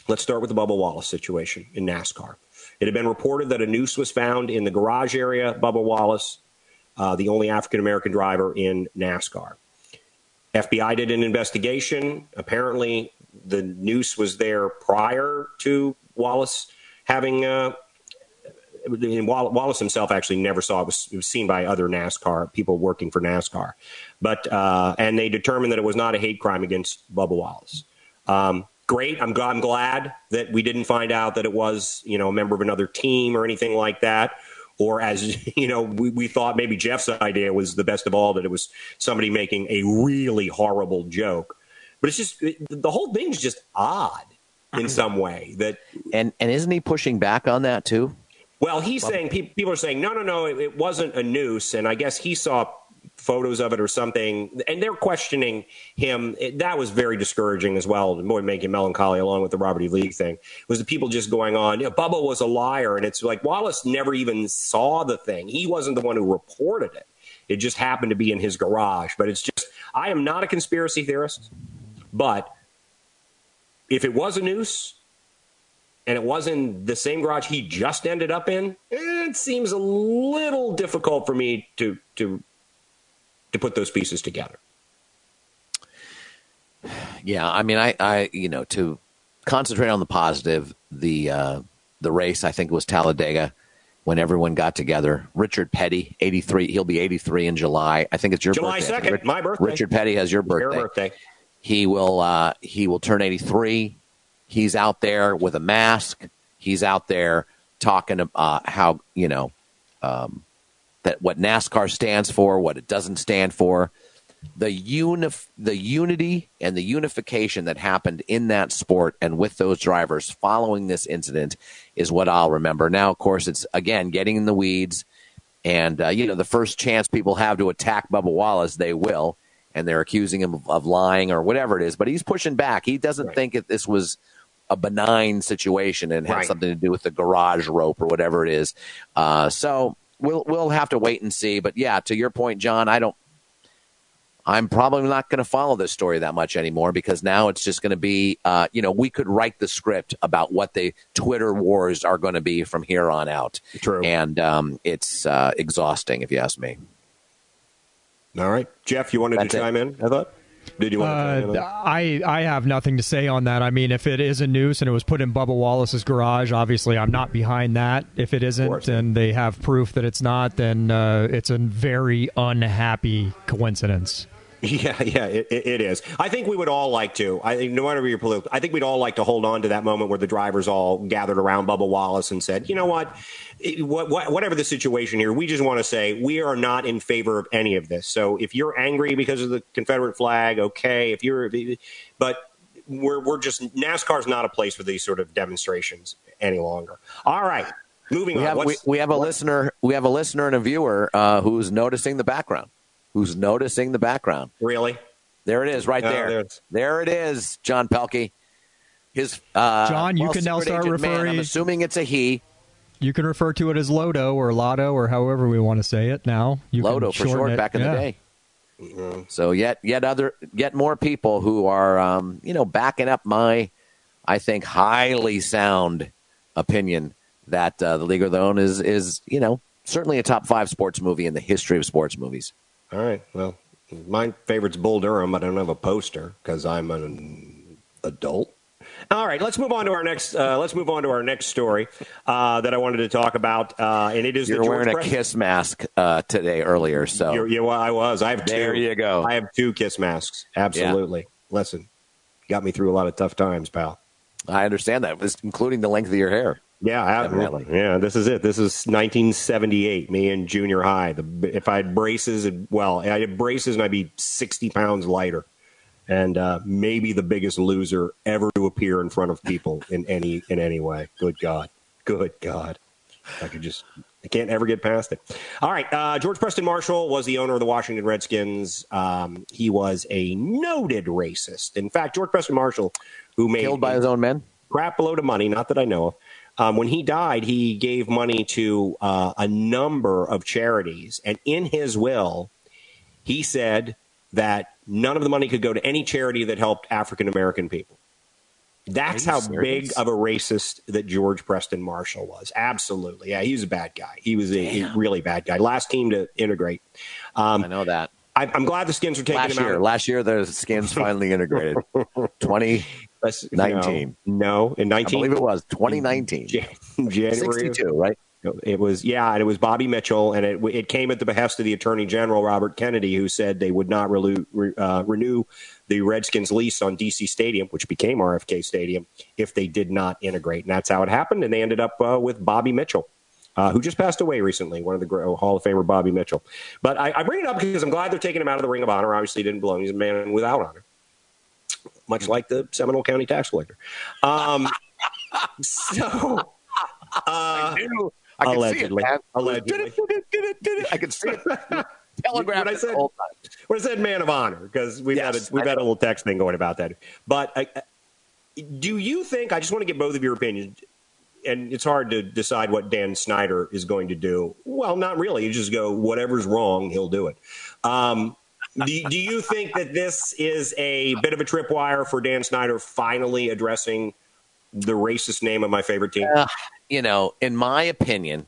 Speaker 1: Let's start with the Bubba Wallace situation in NASCAR. It had been reported that a noose was found in the garage area. Bubba Wallace, uh, the only African American driver in NASCAR. FBI did an investigation. Apparently, the noose was there prior to Wallace having. Uh, Wallace himself actually never saw it. Was, it was seen by other NASCAR people working for NASCAR, but uh, and they determined that it was not a hate crime against Bubba Wallace. Um, great. I'm, I'm glad that we didn't find out that it was you know a member of another team or anything like that or as you know, we, we thought maybe Jeff's idea was the best of all that it was somebody making a really horrible joke. But it's just it, the whole thing's just odd in mm-hmm. some way. That
Speaker 2: and and isn't he pushing back on that too?
Speaker 1: Well, he's well, saying people are saying no, no, no, it, it wasn't a noose, and I guess he saw photos of it or something, and they're questioning him. It, that was very discouraging as well, more making melancholy along with the Robert E. Lee thing. Was the people just going on? You know, Bubba was a liar, and it's like Wallace never even saw the thing. He wasn't the one who reported it. It just happened to be in his garage. But it's just, I am not a conspiracy theorist, but if it was a noose, and it wasn't the same garage he just ended up in, it seems a little difficult for me to to to put those pieces together.
Speaker 2: Yeah, I mean, I, I, you know, to concentrate on the positive, the uh, the race I think was Talladega, when everyone got together. Richard Petty, 83. He'll be 83 in July. I think it's your
Speaker 1: July. 2nd, my birthday.
Speaker 2: Richard Petty has your birthday.
Speaker 1: Your birthday.
Speaker 2: He will uh, he will turn 83. He's out there with a mask. He's out there talking about uh, how, you know, um, that what NASCAR stands for, what it doesn't stand for the unif- the unity and the unification that happened in that sport and with those drivers following this incident is what I'll remember. Now, of course, it's again getting in the weeds, and uh, you know the first chance people have to attack Bubba Wallace, they will, and they're accusing him of, of lying or whatever it is. But he's pushing back. He doesn't right. think that this was a benign situation and had right. something to do with the garage rope or whatever it is. Uh, so we'll we'll have to wait and see. But yeah, to your point, John, I don't I'm probably not going to follow this story that much anymore because now it's just going to be, uh, you know, we could write the script about what the Twitter wars are going to be from here on out.
Speaker 1: True.
Speaker 2: And um, it's uh, exhausting, if you ask me.
Speaker 1: All right. Jeff, you wanted That's to chime it. in, I thought? Did you want
Speaker 3: uh, I I have nothing to say on that. I mean, if it is a noose and it was put in Bubba Wallace's garage, obviously I'm not behind that. If it isn't, and they have proof that it's not, then uh, it's a very unhappy coincidence.
Speaker 1: Yeah, yeah, it, it is. I think we would all like to. I think no matter your political, I think we'd all like to hold on to that moment where the drivers all gathered around Bubba Wallace and said, "You know what? what, what whatever the situation here, we just want to say we are not in favor of any of this. So if you're angry because of the Confederate flag, okay. If you're, but we're we're just NASCAR's not a place for these sort of demonstrations any longer. All right." Moving
Speaker 2: we
Speaker 1: on.
Speaker 2: Have, we, we, have a listener. We have a listener and a viewer uh, who's noticing the background who's noticing the background.
Speaker 1: Really?
Speaker 2: There it is, right there. There it is, John Pelkey. His uh,
Speaker 3: John, you can now start referring.
Speaker 2: Man, I'm assuming it's a he.
Speaker 3: You can refer to it as Lodo or Lotto or however we want to say it now. You
Speaker 2: Lodo for short, it. back in yeah. the day. Mm-hmm. So yet, yet other, yet more people who are, um, you know, backing up my, I think, highly sound opinion that uh, the League of Their Own is, is, you know, certainly a top five sports movie in the history of sports movies.
Speaker 1: All right. Well, my favorite's Bull Durham. I don't have a poster because I'm an adult. All right, let's move on to our next. Uh, let's move on to our next story uh, that I wanted to talk about, uh, and it is
Speaker 2: you're wearing a Kiss mask uh, today earlier. So
Speaker 1: you I was. I have two.
Speaker 2: There you go.
Speaker 1: I have two Kiss masks. Absolutely. Yeah. Listen, got me through a lot of tough times, pal.
Speaker 2: I understand that, including the length of your hair.
Speaker 1: Yeah, definitely. Yeah, this is it. This is 1978. Me in junior high. The, if I had braces, well, I had braces and I'd be 60 pounds lighter, and uh, maybe the biggest loser ever to appear in front of people in any in any way. Good God, good God, I could just. I can't ever get past it. All right. Uh, George Preston Marshall was the owner of the Washington Redskins. Um, he was a noted racist. In fact, George Preston Marshall, who made
Speaker 2: killed by his own men,
Speaker 1: crap load of money, not that I know of, um, when he died, he gave money to uh, a number of charities. And in his will, he said that none of the money could go to any charity that helped African American people. That's how serious? big of a racist that George Preston Marshall was. Absolutely. Yeah, he was a bad guy. He was a, a really bad guy. Last team to integrate.
Speaker 2: Um, I know that.
Speaker 1: I, am glad the skins are taking
Speaker 2: last
Speaker 1: him
Speaker 2: year,
Speaker 1: out.
Speaker 2: Last year, the skins finally integrated. 20, 19.
Speaker 1: No, in 19. I
Speaker 2: believe it was 2019.
Speaker 1: January.
Speaker 2: 62, right?
Speaker 1: It was yeah, and it was Bobby Mitchell, and it it came at the behest of the Attorney General Robert Kennedy, who said they would not renew, uh, renew the Redskins' lease on DC Stadium, which became RFK Stadium, if they did not integrate, and that's how it happened. And they ended up uh, with Bobby Mitchell, uh, who just passed away recently, one of the uh, Hall of Famer Bobby Mitchell. But I, I, bring it up because I'm glad they're taking him out of the Ring of Honor. Obviously, he didn't belong; he's a man without honor much like the Seminole County tax collector. Um, so, uh, I. I allegedly, allegedly,
Speaker 2: I can see it. Telegraph.
Speaker 1: What I said, what I said, man of honor, because we've yes, had a, we've I had a little text thing going about that. But uh, do you think? I just want to get both of your opinions and it's hard to decide what Dan Snyder is going to do. Well, not really. You just go, whatever's wrong, he'll do it. Um, do, do you think that this is a bit of a tripwire for Dan Snyder finally addressing the racist name of my favorite team? Uh,
Speaker 2: you know, in my opinion,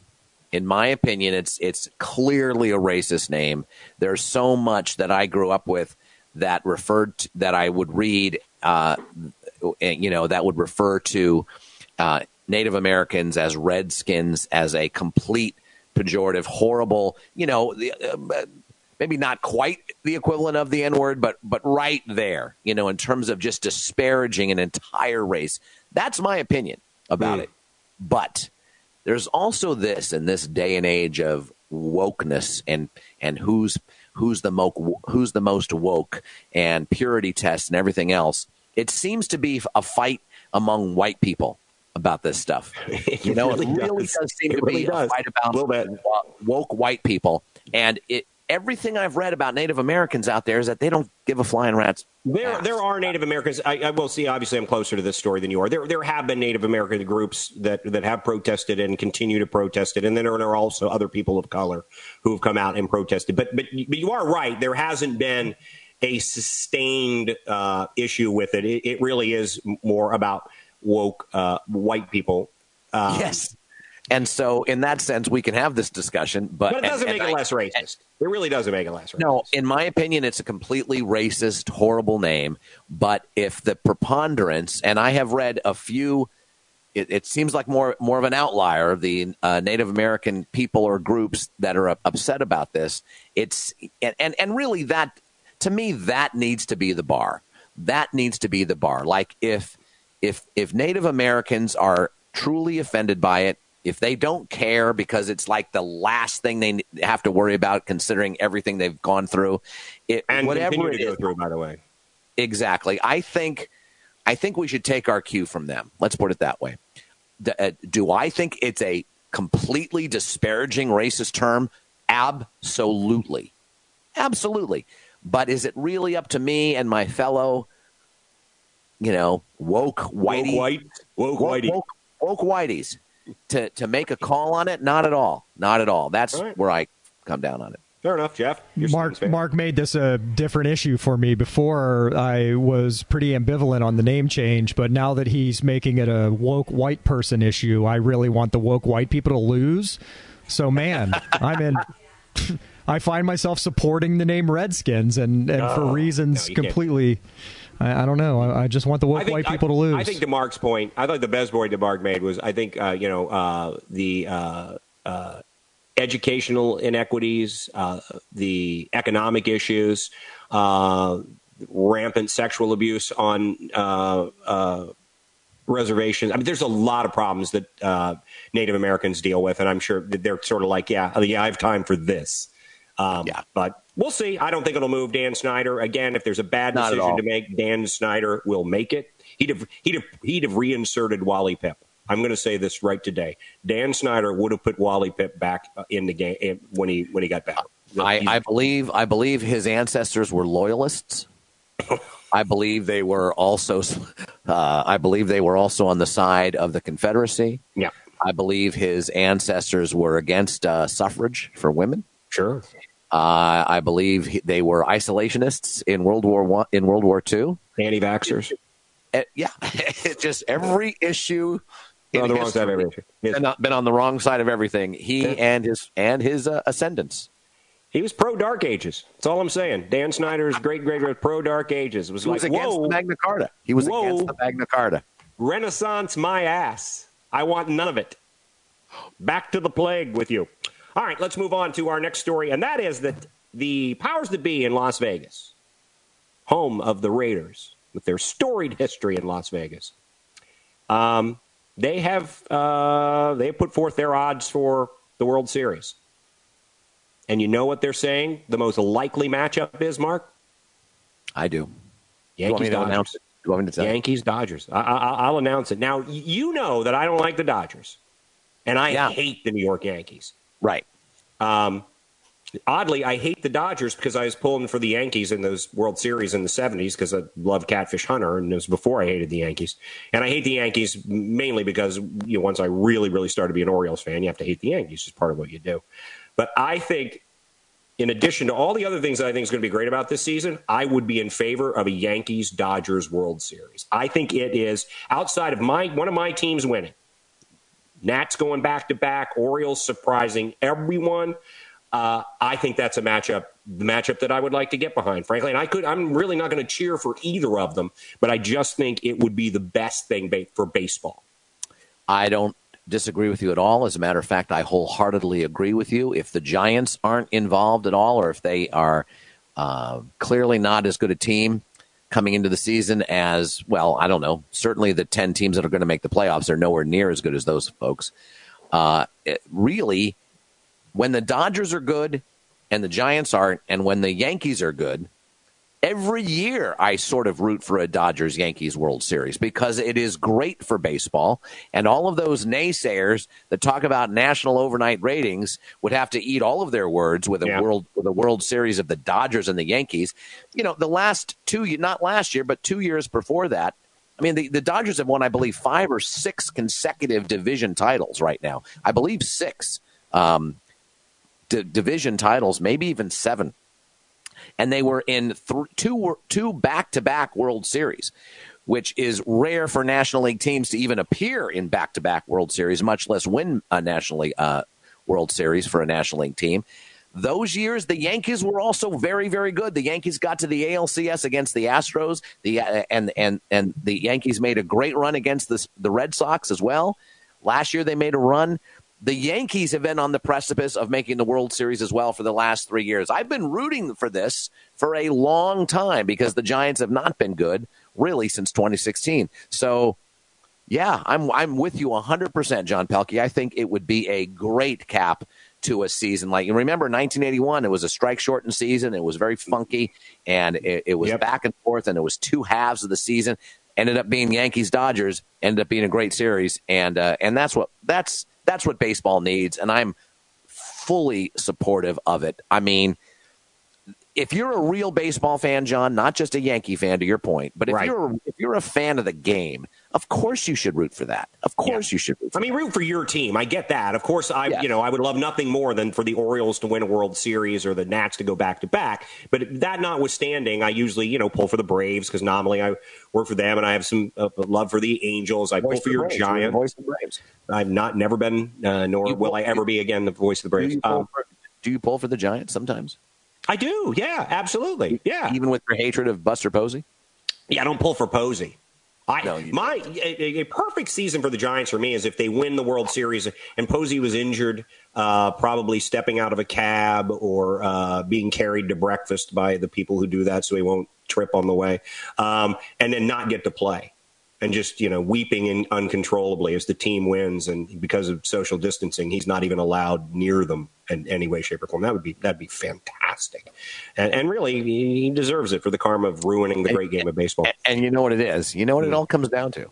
Speaker 2: in my opinion, it's it's clearly a racist name. There's so much that I grew up with that referred to, that I would read, uh, you know, that would refer to uh, Native Americans as Redskins as a complete pejorative, horrible, you know, the, uh, maybe not quite the equivalent of the N word, but but right there, you know, in terms of just disparaging an entire race. That's my opinion about mm. it. But there's also this in this day and age of wokeness and and who's who's the mo- who's the most woke and purity tests and everything else. It seems to be a fight among white people about this stuff. you know, really it really does, does seem it to really be does. a fight about woke white people, and it everything I've read about Native Americans out there is that they don't give a flying rat's.
Speaker 1: There,
Speaker 2: ass.
Speaker 1: there are Native Americans. I, I, will see. Obviously, I'm closer to this story than you are. There, there have been Native American groups that that have protested and continue to protest it, and then there are also other people of color who have come out and protested. But, but, but you are right. There hasn't been a sustained uh, issue with it. it. it. really is more about woke uh, white people.
Speaker 2: Um, yes. And so, in that sense, we can have this discussion, but,
Speaker 1: but it doesn't and, make and it I, less racist. it really doesn't make it less racist.
Speaker 2: No, in my opinion, it's a completely racist, horrible name. But if the preponderance, and I have read a few, it, it seems like more more of an outlier the uh, Native American people or groups that are upset about this. It's and, and and really that to me that needs to be the bar. That needs to be the bar. Like if if if Native Americans are truly offended by it if they don't care because it's like the last thing they have to worry about considering everything they've gone through
Speaker 1: it, and whatever it is, through by the way.
Speaker 2: Exactly. I think i think we should take our cue from them. Let's put it that way. Uh, do i think it's a completely disparaging racist term? Absolutely. Absolutely. But is it really up to me and my fellow you know woke whitey
Speaker 1: woke white? Woke, woke whitey.
Speaker 2: woke, woke whiteys to to make a call on it? Not at all. Not at all. That's all right. where I come down on it.
Speaker 1: Fair enough, Jeff.
Speaker 3: Mark Mark made this a different issue for me before. I was pretty ambivalent on the name change, but now that he's making it a woke white person issue, I really want the woke white people to lose. So, man, I'm in. I find myself supporting the name Redskins, and, and for oh, reasons no, completely. Can't I, I don't know. I, I, just want the woke white people to lose.
Speaker 1: I think to Mark's point, I thought the best point that Mark made was I think uh, you know uh, the uh, uh educational inequities, uh, the economic issues, uh, rampant sexual abuse on reservations. I mean, there's a lot of problems that Native Americans deal with, and I'm sure they're sort of like, yeah, yeah, I have time for this. Um, yeah. But we'll see. I don't think it'll move Dan Snyder. Again, if there's a bad decision to make, Dan Snyder will make it. He'd have, he'd have, he'd have reinserted Wally Pipp. I'm going to say this right today. Dan Snyder would have put Wally Pipp back uh, in the game when he when he got back.
Speaker 2: I, I believe I believe his ancestors were loyalists. I believe they were also uh, I believe they were also on the side of the Confederacy.
Speaker 1: Yeah.
Speaker 2: I believe his ancestors were against uh, suffrage for women.
Speaker 1: Sure.
Speaker 2: Uh, I believe they were isolationists in World War One, in World War Two.
Speaker 1: Anti-vaxxers.
Speaker 2: Uh, yeah, it just every issue.
Speaker 1: On the wrong side of everything.
Speaker 2: Yes. Been, been, on the wrong side of everything. He yeah. and his and his uh, ascendants.
Speaker 1: He was pro Dark Ages. That's all I'm saying. Dan Snyder's great great great pro Dark Ages. It was
Speaker 2: he
Speaker 1: like
Speaker 2: was against
Speaker 1: whoa,
Speaker 2: Magna Carta. He was whoa, against the Magna Carta.
Speaker 1: Renaissance, my ass. I want none of it. Back to the plague with you. All right, let's move on to our next story, and that is that the powers that be in Las Vegas, home of the Raiders, with their storied history in Las Vegas, um, they have uh, they put forth their odds for the World Series. And you know what they're saying? The most likely matchup is Mark.
Speaker 2: I do.
Speaker 1: Yankees Dodgers.
Speaker 2: Do you want me to tell
Speaker 1: Yankees Dodgers. I, will announce it now. You know that I don't like the Dodgers, and I yeah. hate the New York Yankees.
Speaker 2: Right.
Speaker 1: Um, oddly, I hate the Dodgers because I was pulling for the Yankees in those World Series in the 70s because I love Catfish Hunter, and it was before I hated the Yankees. And I hate the Yankees mainly because you know, once I really, really started to be an Orioles fan, you have to hate the Yankees. It's part of what you do. But I think, in addition to all the other things that I think is going to be great about this season, I would be in favor of a Yankees Dodgers World Series. I think it is outside of my one of my teams winning Nats going back to back, Orioles surprising everyone. Uh, I think that's a matchup, the matchup that I would like to get behind, frankly. And I could, I'm really not going to cheer for either of them, but I just think it would be the best thing for baseball.
Speaker 2: I don't disagree with you at all. As a matter of fact, I wholeheartedly agree with you. If the Giants aren't involved at all, or if they are uh, clearly not as good a team coming into the season as well, I don't know. Certainly, the ten teams that are going to make the playoffs are nowhere near as good as those folks. Uh, really, when the Dodgers are good and the Giants aren't, and when the Yankees are good, every year I sort of root for a Dodgers Yankees World Series because it is great for baseball. And all of those naysayers that talk about national overnight ratings would have to eat all of their words with a yeah. world with a World Series of the Dodgers and the Yankees. You know, the last two not last year, but two years before that. I mean, the, the Dodgers have won, I believe, five or six consecutive division titles right now. I believe six um, d- division titles, maybe even seven and they were in th- two two back to back World Series, which is rare for National League teams to even appear in back to back World Series, much less win a National League uh, World Series for a National League team. Those years, the Yankees were also very, very good. The Yankees got to the ALCS against the Astros, the uh, and and and the Yankees made a great run against the the Red Sox as well. Last year, they made a run the Yankees have been on the precipice of making the World Series as well for the last three years. I've been rooting for this for a long time because the Giants have not been good really since 2016. So, yeah, I'm I'm with you 100%, John Pelkey. I think it would be a great cap to a season. Like you remember 1981, it was a strike shortened season. It was very funky and it, it was yep. back and forth and it was two halves of the season. Ended up being Yankees Dodgers, ended up being a great series. And uh, and that's what that's that's what baseball needs, and I'm fully supportive of it. I mean, if you're a real baseball fan, John, not just a Yankee fan, to your point, but if right. you're if you're a fan of the game, of course you should root for that. Of course yeah. you should.
Speaker 1: I mean, root for your team. I get that. Of course, I yeah. you know I would love nothing more than for the Orioles to win a World Series or the Nats to go back to back. But that notwithstanding, I usually you know pull for the Braves because nominally I work for them and I have some uh, love for the Angels. I voice pull for your Braves. Giants. Voice of the Braves. I've not never been, uh, nor you will pull, I ever be again the voice of the Braves.
Speaker 2: Do you, um, for, do you pull for the Giants sometimes?
Speaker 1: I do. Yeah, absolutely. Yeah,
Speaker 2: even with your hatred of Buster Posey.
Speaker 1: Yeah, I don't pull for Posey. I, no, my a, a, perfect season for the Giants for me is if they win the World Series and Posey was injured, uh, probably stepping out of a cab or uh, being carried to breakfast by the people who do that, so he won't trip on the way, um, and then not get to play and just you know weeping in uncontrollably as the team wins and because of social distancing he's not even allowed near them in any way shape or form. That would be that'd be fantastic. And, and really he deserves it for the karma of ruining the great game of baseball.
Speaker 2: and, you know what it is? You know what it all comes down to?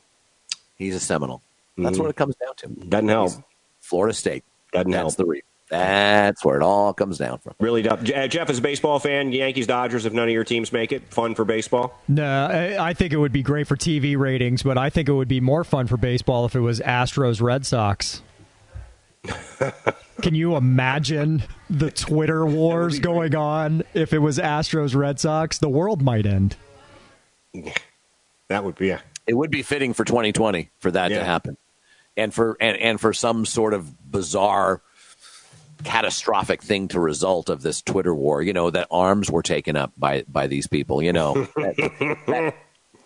Speaker 2: He's a seminole. That's mm. what it comes down to.
Speaker 1: Doesn't help. He's
Speaker 2: florida state.
Speaker 1: Doesn't
Speaker 2: that's
Speaker 1: help.
Speaker 2: the reason that's where it all comes down from.
Speaker 1: Really, uh, Jeff is a baseball fan. Yankees, Dodgers. If none of your teams make it, fun for baseball.
Speaker 3: No, I think it would be great for TV ratings, but I think it would be more fun for baseball if it was Astros, Red Sox. Can you imagine the Twitter wars going on if it was Astros, Red Sox? The world might end.
Speaker 1: That would be. Yeah.
Speaker 2: It would be fitting for 2020 for that yeah. to happen, and for and, and for some sort of bizarre catastrophic thing to result of this Twitter war. You know that arms were taken up by by these people. You know that, that,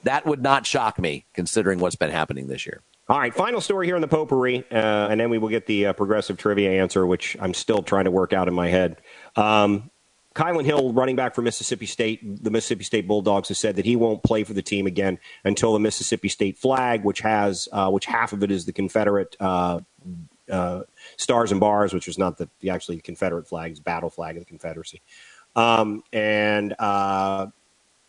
Speaker 2: that, would not shock me considering what's been happening this year.
Speaker 1: All right, final story here in the potpourri, uh, and then we will get the uh, progressive trivia answer, which I'm still trying to work out in my head. Um, Kylin Hill, running back for Mississippi State, the Mississippi State Bulldogs, has said that he won't play for the team again until the Mississippi State flag, which has uh, which half of it is the Confederate uh, uh, stars and bars, which was not the, the actually Confederate flag, it's battle flag of the Confederacy. Um, and uh,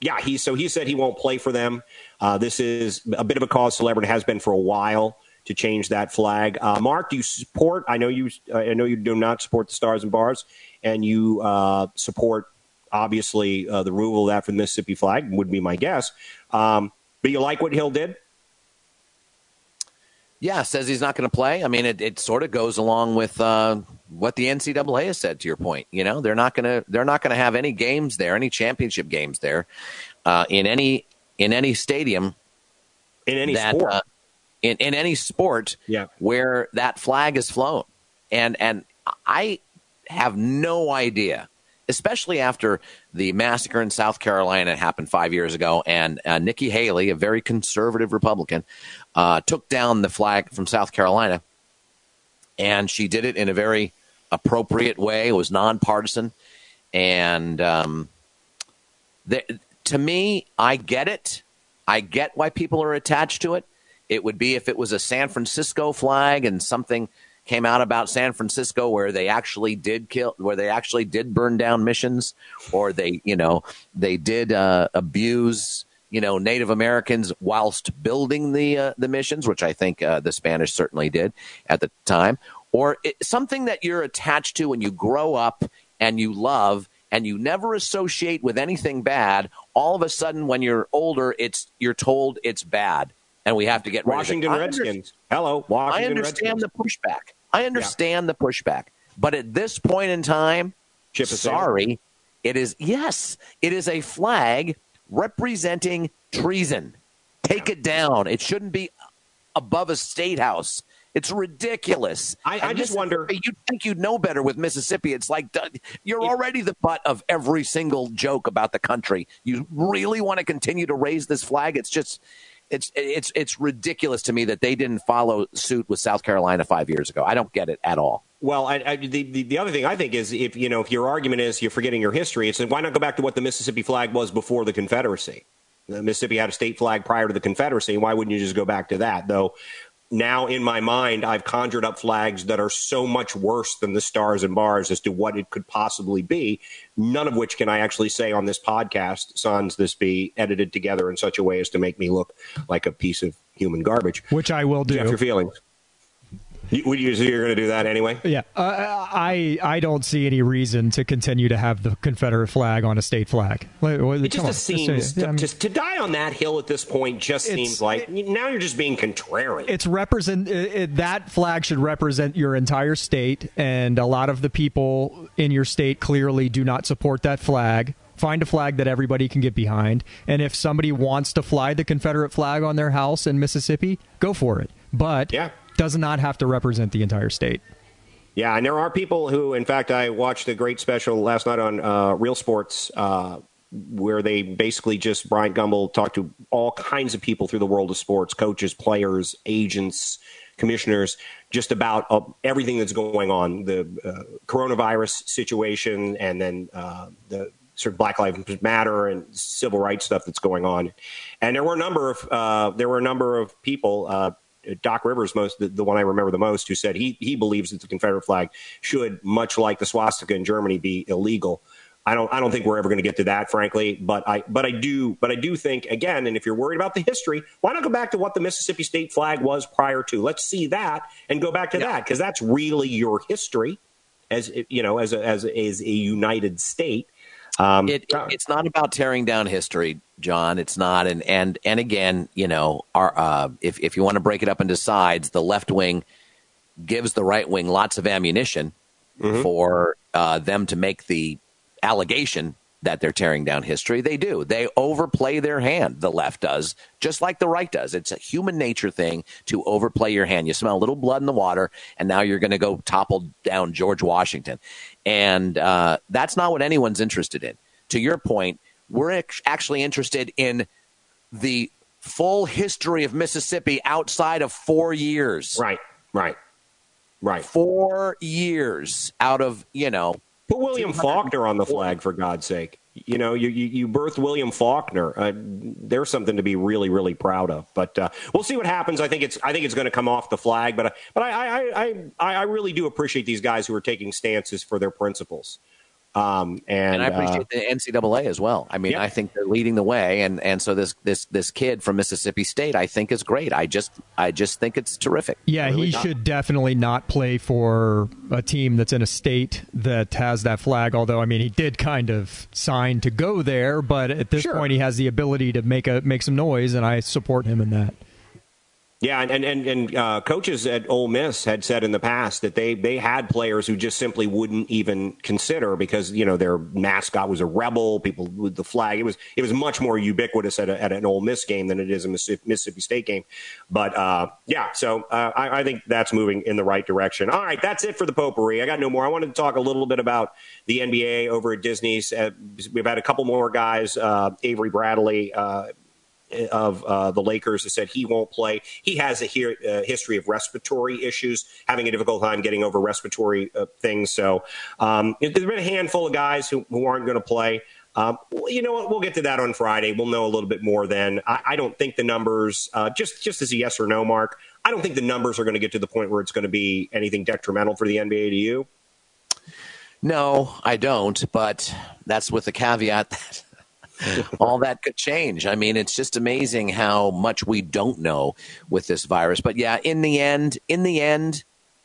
Speaker 1: yeah, he so he said he won't play for them. Uh, this is a bit of a cause celebrity has been for a while to change that flag. Uh, Mark, do you support? I know you. I know you do not support the stars and bars, and you uh, support obviously uh, the removal of that from the Mississippi flag. Would be my guess. Um, but you like what Hill did?
Speaker 2: Yeah, says he's not going to play. I mean, it, it sort of goes along with uh, what the NCAA has said. To your point, you know, they're not going to they're not going to have any games there, any championship games there, uh, in any in any stadium,
Speaker 1: in any that, sport, uh,
Speaker 2: in in any sport,
Speaker 1: yeah.
Speaker 2: where that flag is flown, and and I have no idea especially after the massacre in South Carolina happened five years ago, and uh, Nikki Haley, a very conservative Republican, uh, took down the flag from South Carolina, and she did it in a very appropriate way. It was nonpartisan, and um, the, to me, I get it. I get why people are attached to it. It would be if it was a San Francisco flag and something came out about San Francisco where they actually did kill, where they actually did burn down missions, or they, you know, they did uh, abuse, you know, Native Americans whilst building the uh, the missions, which I think uh, the Spanish certainly did at the time, or it, something that you're attached to and you grow up and you love and you never associate with anything bad. All of a sudden, when you're older, it's you're told it's bad and we have to get
Speaker 1: Washington Redskins. Hello, Washington Redskins.
Speaker 2: I understand Redskins. the pushback. I understand yeah. the pushback, but at this point in time, Chip sorry, it is yes, it is a flag representing treason. Take it down. It shouldn't be above a state house. It's ridiculous.
Speaker 1: I, I just wonder.
Speaker 2: You think you'd know better with Mississippi? It's like uh, you're already the butt of every single joke about the country. You really want to continue to raise this flag? It's just it's it's it's ridiculous to me that they didn't follow suit with South Carolina five years ago. I don't get it at all.
Speaker 1: Well, I, I, the, the other thing I think is if you know if your argument is you're forgetting your history, it's why not go back to what the Mississippi flag was before the Confederacy? The Mississippi had a state flag prior to the Confederacy. Why wouldn't you just go back to that? Though now in my mind, I've conjured up flags that are so much worse than the stars and bars as to what it could possibly be. None of which can I actually say on this podcast, sans this be edited together in such a way as to make me look like a piece of human garbage.
Speaker 3: Which I will do.
Speaker 1: Jeff, your feelings. You, you, you're going to do that anyway?
Speaker 3: Yeah, uh, I I don't see any reason to continue to have the Confederate flag on a state flag.
Speaker 1: It just seems to, yeah, I mean, to, to, die on that hill at this point just seems like it, now you're just being contrarian.
Speaker 3: It's represent it, that flag should represent your entire state, and a lot of the people in your state clearly do not support that flag find a flag that everybody can get behind. And if somebody wants to fly the Confederate flag on their house in Mississippi, go for it. But yeah does not have to represent the entire state.
Speaker 1: Yeah, and there are people who, in fact, I watched a great special last night on uh, Real Sports uh, where they basically just, Bryant Gumbel talked to all kinds of people through the world of sports coaches, players, agents, commissioners, just about uh, everything that's going on the uh, coronavirus situation and then uh, the sort of Black Lives Matter and civil rights stuff that's going on. And there were a number of uh, there were a number of people, Doc Rivers, most the, the, one I remember the most, who said he he believes that the Confederate flag should, much like the swastika in Germany, be illegal. I don't I don't think we're ever going to get to that, frankly. But I but I do but I do think again, and if you're worried about the history, why not go back to what the Mississippi state flag was prior to? Let's see that and go back to yeah. that because that's really your history as you know as a, as a, as a united state.
Speaker 2: Um, it, it, it's not about tearing down history, John. It's not, and and and again, you know, our uh, if if you want to break it up into sides, the left wing gives the right wing lots of ammunition mm-hmm. for uh, them to make the allegation that they're tearing down history. They do. They overplay their hand. The left does, just like the right does. It's a human nature thing to overplay your hand. You smell a little blood in the water, and now you're going to go topple down George Washington. And uh, that's not what anyone's interested in. To your point, we're actually interested in the full history of Mississippi outside of four years.
Speaker 1: Right, right, right.
Speaker 2: Four years out of, you know,
Speaker 1: Put William Faulkner on the flag, for God's sake. You know, you, you, you birthed William Faulkner. Uh, there's something to be really, really proud of. But uh, we'll see what happens. I think it's I think it's going to come off the flag. But but I I, I I really do appreciate these guys who are taking stances for their principles. Um, and,
Speaker 2: and, I appreciate uh, the NCAA as well. I mean, I think they're leading the way, and, and so this this this kid from Mississippi State, I think, is great. I just I just think it's terrific.
Speaker 3: Yeah, really he not. should definitely not play for a team that's in a state that has that flag. Although, I mean, he did kind of sign to go there, but at this sure. point, he has the ability to make a make some noise, and I support him in that.
Speaker 1: Yeah, and and and uh, coaches at Ole Miss had said in the past that they they had players who just simply wouldn't even consider because you know their mascot was a rebel. People with the flag. It was it was much more ubiquitous at, a, at an Ole Miss game than it is a Mississippi State game. But uh, yeah, so uh, I, I think that's moving in the right direction. All right, that's it for the potpourri. I got no more. I wanted to talk a little bit about the NBA over at Disney's. Uh, we've had a couple more guys. Uh, Avery Bradley uh, of uh, the Lakers has said he won't play. He has a he- uh, history of respiratory issues, having a difficult time getting over respiratory uh, things. So um, there's been a handful of guys who, who aren't going to play. Um, you know what? We'll get to that on Friday. We'll know a little bit more then. I, I don't think the numbers, uh, just just as a yes or no mark, I don't think the numbers are going to get to the point where it's going to be anything detrimental for the NBA to you.
Speaker 2: No, I don't. But that's with the caveat that all that could change. I mean, it's just amazing how much we don't know with this virus. But yeah, in the end, in the end,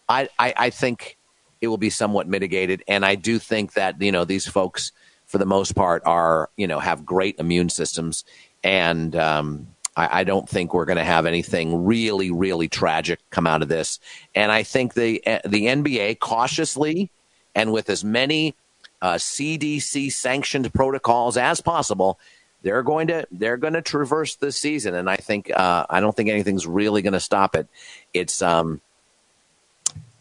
Speaker 2: I, I, I think it will be somewhat mitigated. And I do think that, you know, these folks, for the most part, are, you know, have great immune systems. And um, I, I don't think we're going to have anything really, really tragic come out of this. And I think the, the NBA cautiously and with as many uh, CDC sanctioned protocols as possible, they're going to they're going to traverse this season, and I think uh, I don't think anything's really going to stop it. It's um,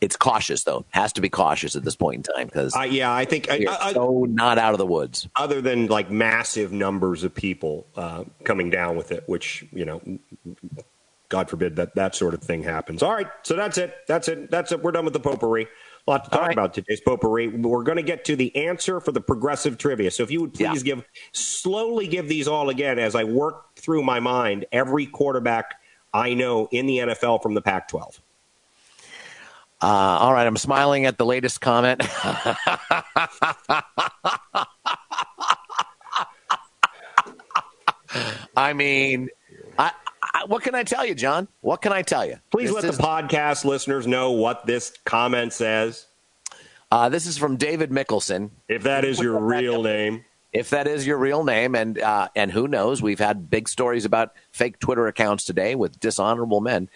Speaker 2: it's cautious though. Has to be cautious at this point in time because
Speaker 1: uh, yeah, I think I,
Speaker 2: I, so not out of the woods.
Speaker 1: Other than like massive numbers of people uh, coming down with it, which you know, God forbid that that sort of thing happens. All right, so that's it. That's it. That's it. We're done with the potpourri. A lot to talk right. about today's potpourri. We're going to get to the answer for the progressive trivia. So if you would please yeah. give slowly give these all again as I work through my mind every quarterback I know in the NFL from the Pac-12.
Speaker 2: Uh, all right, I'm smiling at the latest comment. I mean, I, what can I tell you, John? What can I tell you?
Speaker 1: Please this let is, the podcast listeners know what this comment says.
Speaker 2: Uh, this is from David Mickelson.
Speaker 1: If that is your real name.
Speaker 2: If that is your real name, and uh, and who knows, we've had big stories about fake Twitter accounts today with dishonorable men.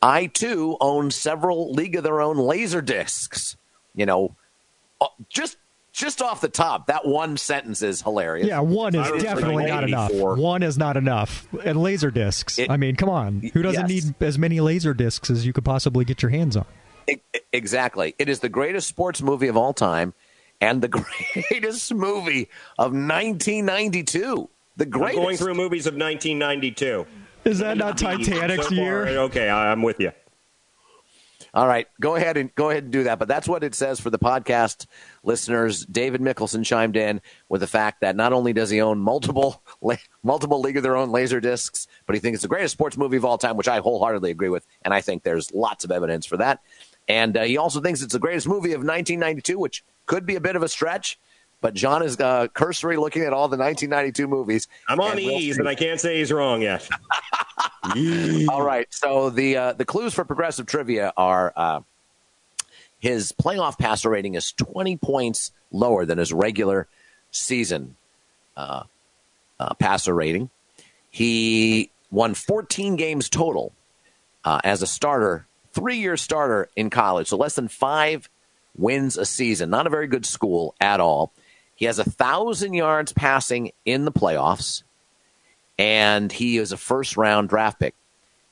Speaker 2: I too own several League of Their Own laser discs. You know, uh, just just off the top, that one sentence is hilarious.
Speaker 3: Yeah, one is definitely not enough. One is not enough. And laser discs. It, I mean, come on. Who doesn't yes. need as many laser discs as you could possibly get your hands on?
Speaker 2: It, exactly. It is the greatest sports movie of all time and the greatest movie of 1992. The greatest.
Speaker 1: I'm going through movies of 1992.
Speaker 3: Is that not Titanic's so year?
Speaker 1: Okay, I'm with you.
Speaker 2: All right, go ahead and go ahead and do that. But that's what it says for the podcast listeners. David Mickelson chimed in with the fact that not only does he own multiple multiple League of Their Own laser discs, but he thinks it's the greatest sports movie of all time, which I wholeheartedly agree with, and I think there's lots of evidence for that. And uh, he also thinks it's the greatest movie of 1992, which could be a bit of a stretch. But John is uh, cursory looking at all the 1992 movies.
Speaker 1: I'm on the ease, and I can't say he's wrong yet.
Speaker 2: all right. So the uh, the clues for progressive trivia are uh, his playoff passer rating is 20 points lower than his regular season uh, uh, passer rating. He won 14 games total uh, as a starter, three year starter in college, so less than five wins a season. Not a very good school at all. He has a thousand yards passing in the playoffs, and he is a first round draft pick.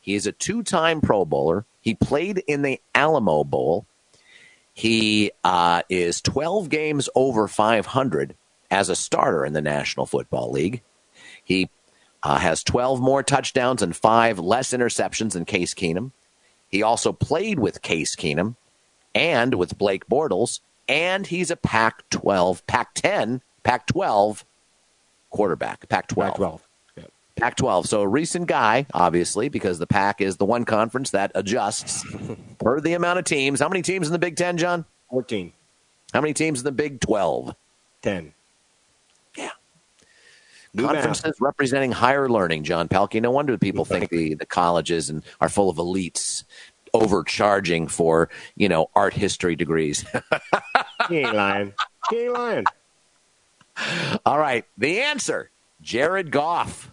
Speaker 2: He is a two time Pro Bowler. He played in the Alamo Bowl. He uh, is 12 games over 500 as a starter in the National Football League. He uh, has 12 more touchdowns and five less interceptions than Case Keenum. He also played with Case Keenum and with Blake Bortles and he's a Pac 12, Pac 10, Pac 12 quarterback. Pac 12. Pac 12. Pac 12. So a recent guy, obviously, because the Pac is the one conference that adjusts per the amount of teams. How many teams in the Big Ten, John?
Speaker 1: 14.
Speaker 2: How many teams in the Big 12?
Speaker 1: 10.
Speaker 2: Yeah. New Conferences math. representing higher learning, John Pelkey. No wonder people think the, the colleges and are full of elites overcharging for you know art history degrees.
Speaker 1: he ain't lying. He ain't lying.
Speaker 2: All right, the answer: Jared Goff.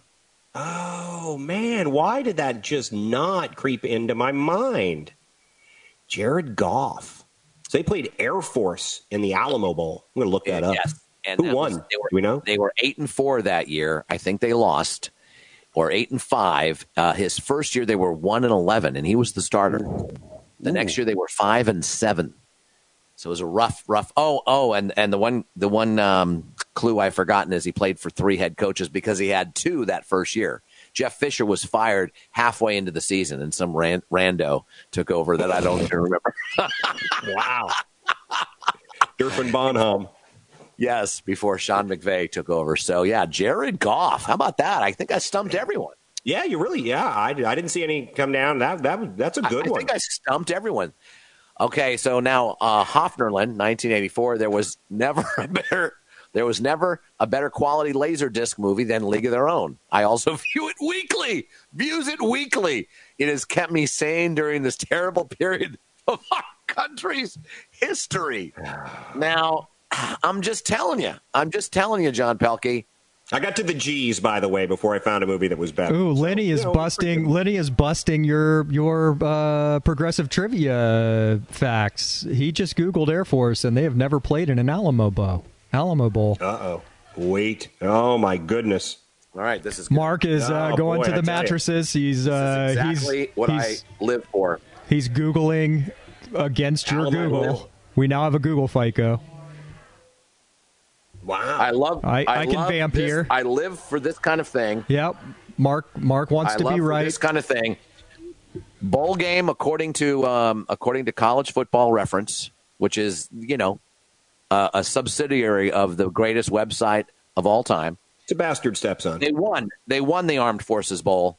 Speaker 1: Oh man, why did that just not creep into my mind? Jared Goff. So they played Air Force in the Alamo Bowl. I'm going to look that up. Yes. And Who won? Was,
Speaker 2: were,
Speaker 1: Do we know?
Speaker 2: They were eight and four that year. I think they lost, or eight and five. Uh, his first year they were one and eleven, and he was the starter. The Ooh. next year they were five and seven. So it was a rough, rough. Oh, oh, and and the one the one um, clue I've forgotten is he played for three head coaches because he had two that first year. Jeff Fisher was fired halfway into the season, and some ran, rando took over that I don't even remember.
Speaker 1: wow, Durfin Bonham.
Speaker 2: Yes, before Sean McVay took over. So yeah, Jared Goff. How about that? I think I stumped everyone.
Speaker 1: Yeah, you really. Yeah, I, I didn't see any come down. That that that's a good
Speaker 2: I, I
Speaker 1: one.
Speaker 2: I think I stumped everyone. Okay, so now uh, Hoffnerland, 1984. There was never a better. There was never a better quality laser disc movie than League of Their Own. I also view it weekly. Views it weekly. It has kept me sane during this terrible period of our country's history. Now, I'm just telling you. I'm just telling you, John Pelkey.
Speaker 1: I got to the G's, by the way, before I found a movie that was better.
Speaker 3: Ooh, Lenny so, is you know, busting. Lenny is busting your your uh, progressive trivia facts. He just Googled Air Force, and they have never played in an Alamo Bowl. Alamo Bowl.
Speaker 1: Uh oh. Wait. Oh my goodness.
Speaker 2: All right, this is good.
Speaker 3: Mark is uh, oh, going boy, to the mattresses. He's uh,
Speaker 2: exactly
Speaker 3: he's,
Speaker 2: what
Speaker 3: he's,
Speaker 2: I live for.
Speaker 3: He's googling against your Alamo Google. Bowl. We now have a Google FICO.
Speaker 1: Wow.
Speaker 2: I love.
Speaker 3: I, I,
Speaker 2: I
Speaker 3: can vamp
Speaker 2: this.
Speaker 3: here.
Speaker 2: I live for this kind of thing.
Speaker 3: Yep. Mark. Mark wants
Speaker 2: I
Speaker 3: to be right.
Speaker 2: This kind of thing. Bowl game, according to um, according to College Football Reference, which is you know uh, a subsidiary of the greatest website of all time.
Speaker 1: It's a bastard stepson.
Speaker 2: They won. They won the Armed Forces Bowl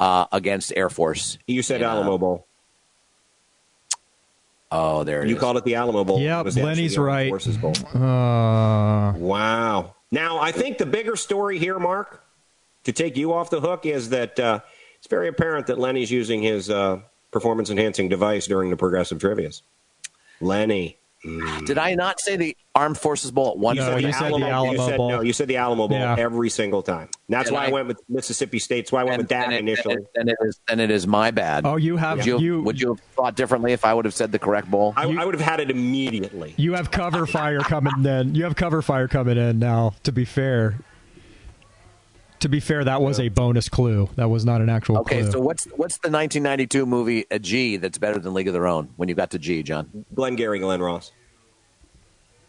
Speaker 2: uh, against Air Force.
Speaker 1: You said in, Alamo uh, Bowl.
Speaker 2: Oh, there
Speaker 1: you
Speaker 2: is.
Speaker 1: called it the Alamo Bowl.
Speaker 3: Yep, Lenny's right.
Speaker 1: Forces Bowl.
Speaker 3: Uh...
Speaker 1: Wow. Now, I think the bigger story here, Mark, to take you off the hook, is that uh, it's very apparent that Lenny's using his uh, performance enhancing device during the progressive trivias. Lenny.
Speaker 2: Mm. Did I not say the Armed Forces Bowl at one
Speaker 3: no,
Speaker 2: point?
Speaker 3: You said Alamo, the Alamo
Speaker 1: you said,
Speaker 3: Bowl.
Speaker 1: No, you said the Alamo Bowl yeah. every single time. That's and why I, I, went with Mississippi State. That's why I went and, with that
Speaker 2: it,
Speaker 1: initially.
Speaker 2: And it, is, and it is my bad.
Speaker 3: Oh, you have
Speaker 2: would you,
Speaker 3: you,
Speaker 2: would you have thought differently if I would have said the correct bowl?
Speaker 1: I, I would have had it immediately.
Speaker 3: You have cover fire coming in. You have cover fire coming in now. To be fair, to be fair, that was a bonus clue. That was not an actual
Speaker 2: okay,
Speaker 3: clue.
Speaker 2: so what's what's the 1992 movie a G that's better than League of Their Own when you got to G, John?
Speaker 1: Glengarry Glen Ross.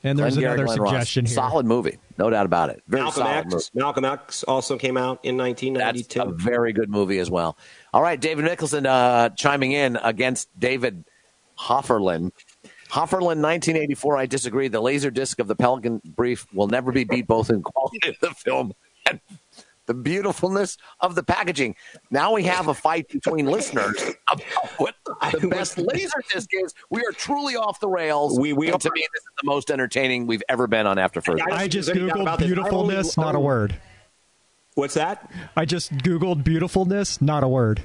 Speaker 3: And there's
Speaker 2: Glenn
Speaker 3: another
Speaker 2: Glenn
Speaker 3: suggestion
Speaker 2: Ross.
Speaker 3: here.
Speaker 2: Solid movie, no doubt about it. Very
Speaker 1: Malcolm
Speaker 2: solid
Speaker 1: X.
Speaker 2: movie.
Speaker 1: Malcolm X also came out in 1992.
Speaker 2: That's a very good movie as well. All right, David Nicholson uh, chiming in against David Hofferlin. Hofferlin, 1984. I disagree. The laser disc of the Pelican Brief will never be beat both in quality of the film and the beautifulness of the packaging. Now we have a fight between listeners about what the best laser disc is. We are truly off the rails. We, we and to me, this is the most entertaining we've ever been on After Further.
Speaker 3: I, I just googled beautifulness, not a word.
Speaker 1: What's that?
Speaker 3: I just googled beautifulness, not a word.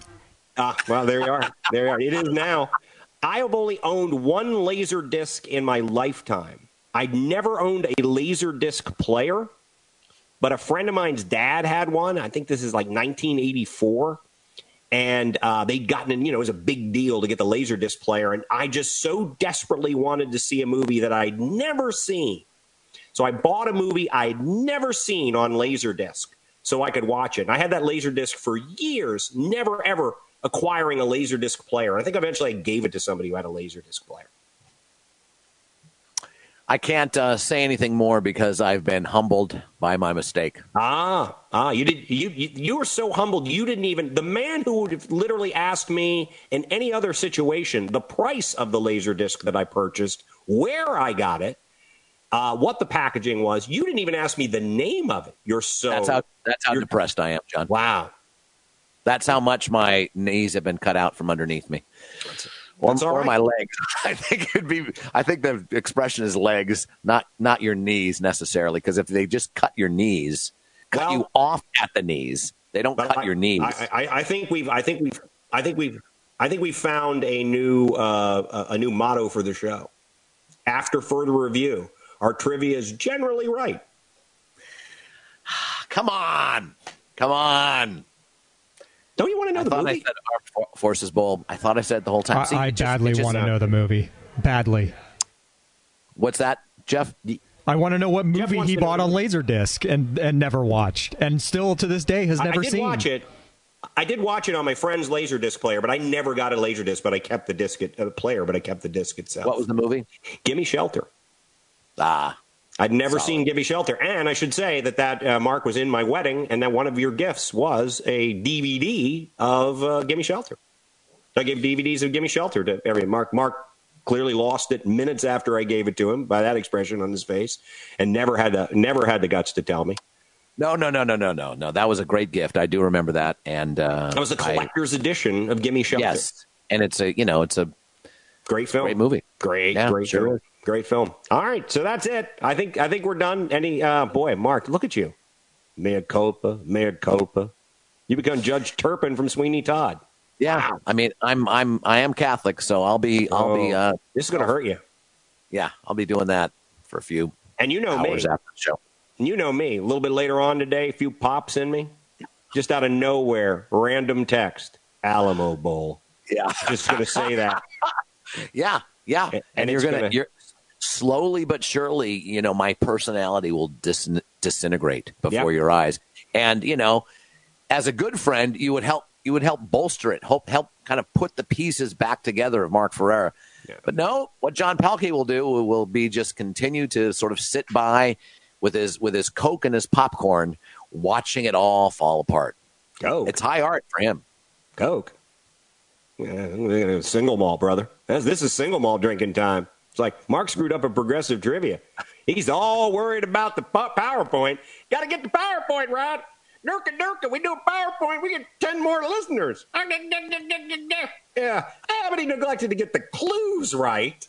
Speaker 1: Ah, well, there you are. There you are. It is now. I have only owned one laser disc in my lifetime. I never owned a laser disc player. But a friend of mine's dad had one. I think this is like 1984. And uh, they'd gotten, you know, it was a big deal to get the laser disc player. And I just so desperately wanted to see a movie that I'd never seen. So I bought a movie I'd never seen on Laserdisc so I could watch it. And I had that Laserdisc for years, never ever acquiring a Laserdisc player. I think eventually I gave it to somebody who had a Laserdisc player.
Speaker 2: I can't uh, say anything more because I've been humbled by my mistake.
Speaker 1: Ah, ah, you did. You, you you were so humbled. You didn't even. The man who would have literally asked me in any other situation the price of the laser disc that I purchased, where I got it, uh, what the packaging was. You didn't even ask me the name of it. You're so.
Speaker 2: That's how. That's how depressed I am, John.
Speaker 1: Wow.
Speaker 2: That's how much my knees have been cut out from underneath me or, or right. my legs. I think it'd be. I think the expression is legs, not not your knees necessarily. Because if they just cut your knees, cut well, you off at the knees, they don't cut
Speaker 1: I,
Speaker 2: your knees.
Speaker 1: I, I, I, think we've. I think we've. I think we've. I think we found a new uh, a new motto for the show. After further review, our trivia is generally right.
Speaker 2: Come on. Come on.
Speaker 1: Don't you want to know
Speaker 2: I
Speaker 1: the
Speaker 2: thought
Speaker 1: movie?
Speaker 2: I said Armed Forces Bowl. I thought I said it the whole time.
Speaker 3: I,
Speaker 2: See,
Speaker 3: I
Speaker 2: it just-
Speaker 3: badly want to know the movie. Badly.
Speaker 2: What's that, Jeff?
Speaker 3: I want to know what movie he bought
Speaker 1: the
Speaker 3: on Laserdisc and and never watched, and still to this day has never
Speaker 1: I did
Speaker 3: seen.
Speaker 1: watch it. I did watch it on my friend's Laserdisc player, but I never got a Laserdisc. But I kept the disc at, uh, player, but I kept the disc itself.
Speaker 2: What was the movie?
Speaker 1: Gimme Shelter.
Speaker 2: Ah,
Speaker 1: I'd never
Speaker 2: Solid.
Speaker 1: seen Gimme Shelter, and I should say that that uh, Mark was in my wedding, and that one of your gifts was a DVD of uh, Gimme Shelter. I gave DVDs of Gimme Shelter to every Mark. Mark clearly lost it minutes after I gave it to him by that expression on his face, and never had the never had the guts to tell me.
Speaker 2: no, no, no, no, no, no, no. That was a great gift. I do remember that, and uh,
Speaker 1: That was a
Speaker 2: I-
Speaker 1: collector's edition of Gimme Shelter.
Speaker 2: yes, and it's a you know it's a
Speaker 1: great film,
Speaker 2: great movie.
Speaker 1: Great,
Speaker 2: Yeah,
Speaker 1: great
Speaker 2: sure
Speaker 1: film. Great film. All right, so that's it. I think I think we're done. Any uh, boy, Mark, look at you. Mea culpa, mea culpa. You become Judge Turpin from Sweeney Todd.
Speaker 2: Yeah, I mean, I'm I'm I am Catholic, so I'll be I'll be
Speaker 1: Oh,
Speaker 2: uh
Speaker 1: This is going to hurt you.
Speaker 2: yeah I'll be doing that for a few
Speaker 1: And you know
Speaker 2: hours
Speaker 1: me.
Speaker 2: after the show.
Speaker 1: You know me. A little bit later on today, a few pops in me. Just out of nowhere, random text. Alamo Bowl.
Speaker 2: Yeah,
Speaker 1: Just going to say that.
Speaker 2: yeah, yeah.
Speaker 1: And
Speaker 2: And, you're gonna,
Speaker 1: gonna-
Speaker 2: you're slowly but surely, you know, my personality will dis- disintegrate before
Speaker 1: Yep.
Speaker 2: your eyes. And you know, as a good friend, you would help you would help bolster it, help help kind of put the pieces back together of Mark Ferrera. But no, what John Pelkey will do will be just continue to sort of sit by with his with his coke and his popcorn, watching it all fall apart.
Speaker 1: Coke.
Speaker 2: It's high art for him.
Speaker 1: Coke. Yeah, single malt, brother. That's, this is single malt drinking time. It's like Mark screwed up a progressive trivia. He's all worried about the PowerPoint. Got to get the PowerPoint right. Durka, Durka, we do a PowerPoint, we get 10 more listeners. Yeah. Ah, but he neglected to get the clues right.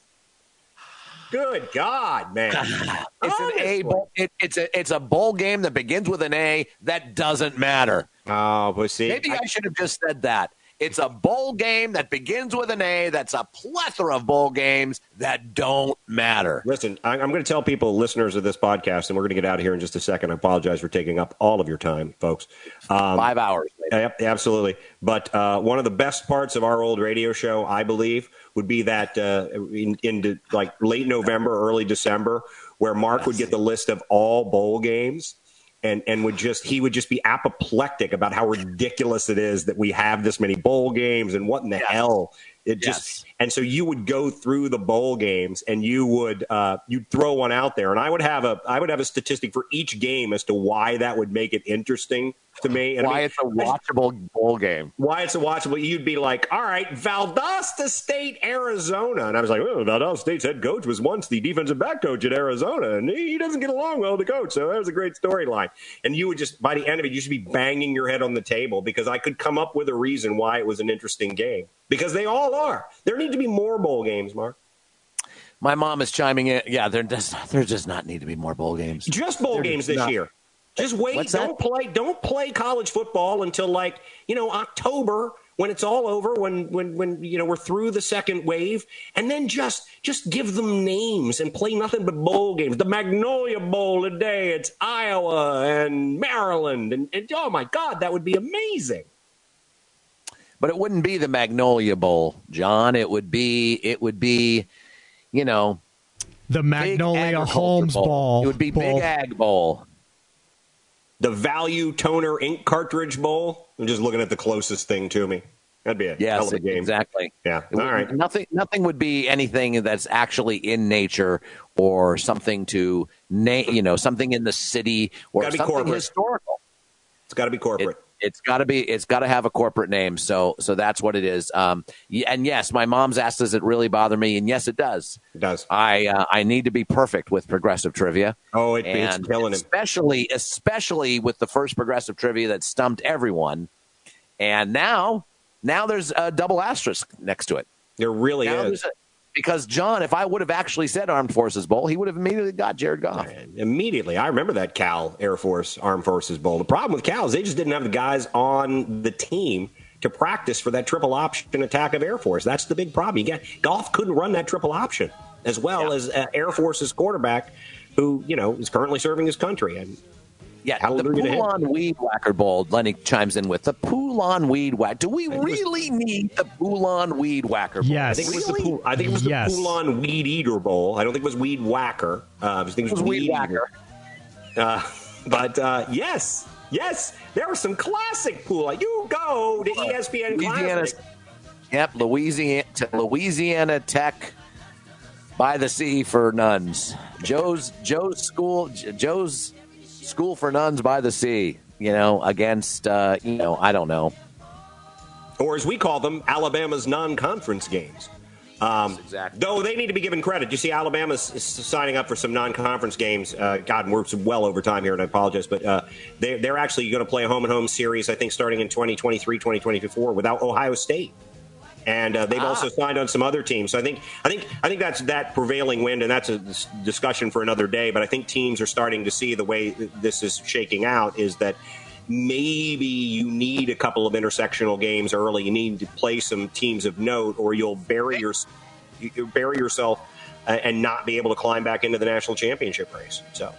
Speaker 1: Good God, man.
Speaker 2: It's an A bowl. It, it's a it's a bowl game that begins with an A that doesn't matter.
Speaker 1: Oh, but see,
Speaker 2: Maybe I, should have just said that. It's a bowl game that begins with an A. That's a plethora of bowl games that don't matter.
Speaker 1: Listen, I, I'm going to tell people, listeners of this podcast, and we're going to get out of here in just a second. I apologize for taking up all of your time, folks. Um,
Speaker 2: Five hours. later.
Speaker 1: Yep, absolutely. But uh, one of the best parts of our old radio show, I believe, would be that uh, in, in like late November, early December, where Mark would get the list of all bowl games. And, and would just he would just be apoplectic about how ridiculous it is that we have this many bowl games and what in the hell it just
Speaker 2: Yes.
Speaker 1: And so you would go through the bowl games and you would uh, you'd throw one out there and I would have a I would have a statistic for each game as to why that would make it interesting to me and I
Speaker 2: Why
Speaker 1: mean,
Speaker 2: it's a watchable bowl game.
Speaker 1: why it's a watchable. You'd be like, all right, Valdosta State, Arizona. And I was like, well, Valdosta State's head coach was once the defensive back coach at Arizona, and he doesn't get along well with the coach. So that was a great storyline. And you would just, by the end of it, you should be banging your head on the table because I could come up with a reason why it was an interesting game. Because they all are. There need to be more bowl games, Mark.
Speaker 2: My mom is chiming in. Yeah, there does there does not need to be more bowl games.
Speaker 1: Just bowl
Speaker 2: There
Speaker 1: games this
Speaker 2: not.
Speaker 1: year. Just wait.
Speaker 2: What's
Speaker 1: don't play. Don't play college football until like you know October when it's all over. When when when you know we're through the second wave, and then just just give them names and play nothing but bowl games. The Magnolia Bowl today. It's Iowa and Maryland, and, and oh my God, that would be amazing.
Speaker 2: But it wouldn't be the Magnolia Bowl, John. It would be it would be, you know,
Speaker 3: The Magnolia
Speaker 2: Agriculture
Speaker 3: Holmes
Speaker 2: Bowl.
Speaker 3: Ball.
Speaker 2: It would be
Speaker 3: Bowl.
Speaker 2: Big Ag Bowl.
Speaker 1: The Value Toner Ink Cartridge Bowl. I'm just looking at the closest thing to me. That'd be a hell of a game.
Speaker 2: exactly.
Speaker 1: Yeah.
Speaker 2: It
Speaker 1: All
Speaker 2: would-
Speaker 1: right.
Speaker 2: Nothing. Nothing would be anything that's actually in nature or something to name. You know, something in the city or
Speaker 1: Gotta be
Speaker 2: something
Speaker 1: corporate.
Speaker 2: historical.
Speaker 1: It's got to be
Speaker 2: It,
Speaker 1: corporate.
Speaker 2: It's got to be. It's got to have a corporate name. So, so that's what it is. Um, and yes, my mom's asked, "Does it really bother me?" And yes, it does.
Speaker 1: it does.
Speaker 2: I uh, I need to be perfect with progressive trivia.
Speaker 1: Oh, it, it's killing him.
Speaker 2: especially especially with the first progressive trivia that stumped everyone. And now, now there's a double asterisk next to it.
Speaker 1: There really
Speaker 2: Now
Speaker 1: is.
Speaker 2: Because John, if I would have actually said Armed Forces Bowl, he would have immediately got Jared Goff.
Speaker 1: Immediately, I remember that Cal Air Force Armed Forces Bowl. The problem with Cal is they just didn't have the guys on the team to practice for that triple option attack of Air Force. That's the big problem. You got Goff couldn't run that triple option as well
Speaker 2: Yeah.
Speaker 1: as uh, Air Force's quarterback, who you know is currently serving his country. And
Speaker 2: Yeah, Hallelujah the Poulan Weed Whacker Bowl. Lenny chimes in with the Poulan Weed Whacker. Do we really need the Poulan Weed Whacker Bowl?
Speaker 3: Yes.
Speaker 1: I think it was the, Poul- I think it was the yes. Poulan Weed Eater Bowl. I don't think it was Weed Whacker. Uh, I think it was, it was Weed, weed Whacker. Uh, but uh, yes, yes, there were some classic pool. You go to ESPN Louisiana, Classic.
Speaker 2: Yep, Louisiana, Louisiana Tech by the sea for nuns. Joe's Joe's school Joe's school for nuns by the sea. You know, against uh, you know I don't know,
Speaker 1: or as we call them, Alabama's non-conference games. Um, exactly. Though they need to be given credit. You see, Alabama's signing up for some non-conference games. Uh, God, we're well over time here, and I apologize, but uh, they, they're actually going to play a home and home series. I think starting in 2023, 2024, without Ohio State and uh, they've ah. also signed on some other teams. So I think I think I think that's that prevailing wind, and that's a discussion for another day. But I think teams are starting to see the way this is shaking out is that maybe you need a couple of intersectional games early. You need to play some teams of note, or you'll bury your you bury yourself uh, and not be able to climb back into the national championship race. So.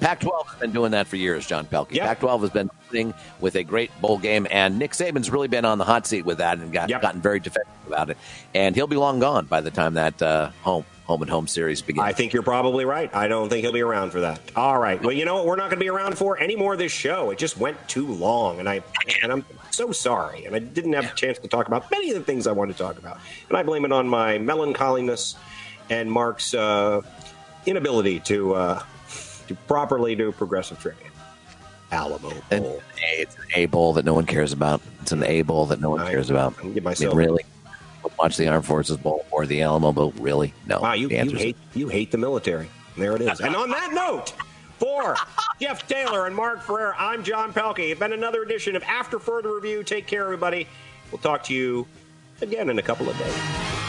Speaker 2: Pac 12 has been doing that for years, John Pelkey. Yep. Pac 12 has been sitting with a great bowl game, and Nick Saban's really been on the hot seat with that and got, yep. gotten very defensive about it. And he'll be long gone by the time that uh, home home and home series begins.
Speaker 1: I think you're probably right. I don't think he'll be around for that. All right. Well, you know what? We're not going to be around for any more of this show. It just went too long, and I and I'm so sorry. And I didn't have a chance to talk about many of the things I wanted to talk about, and I blame it on my melancholiness and Mark's uh, inability to. Uh, to properly do progressive training. Alamo Bowl.
Speaker 2: it's an A bowl that no one cares about. It's an A bowl that no one I, cares about. I give myself I mean, really watch the Armed Forces Bowl or the Alamo Bowl. Really, no.
Speaker 1: Wow, you, you hate you hate the military. There it is. and on that note. For Jeff Taylor and Mark Ferrer, I'm John Pelkey. It's been another edition of After Further Review. Take care, everybody. We'll talk to you again in a couple of days.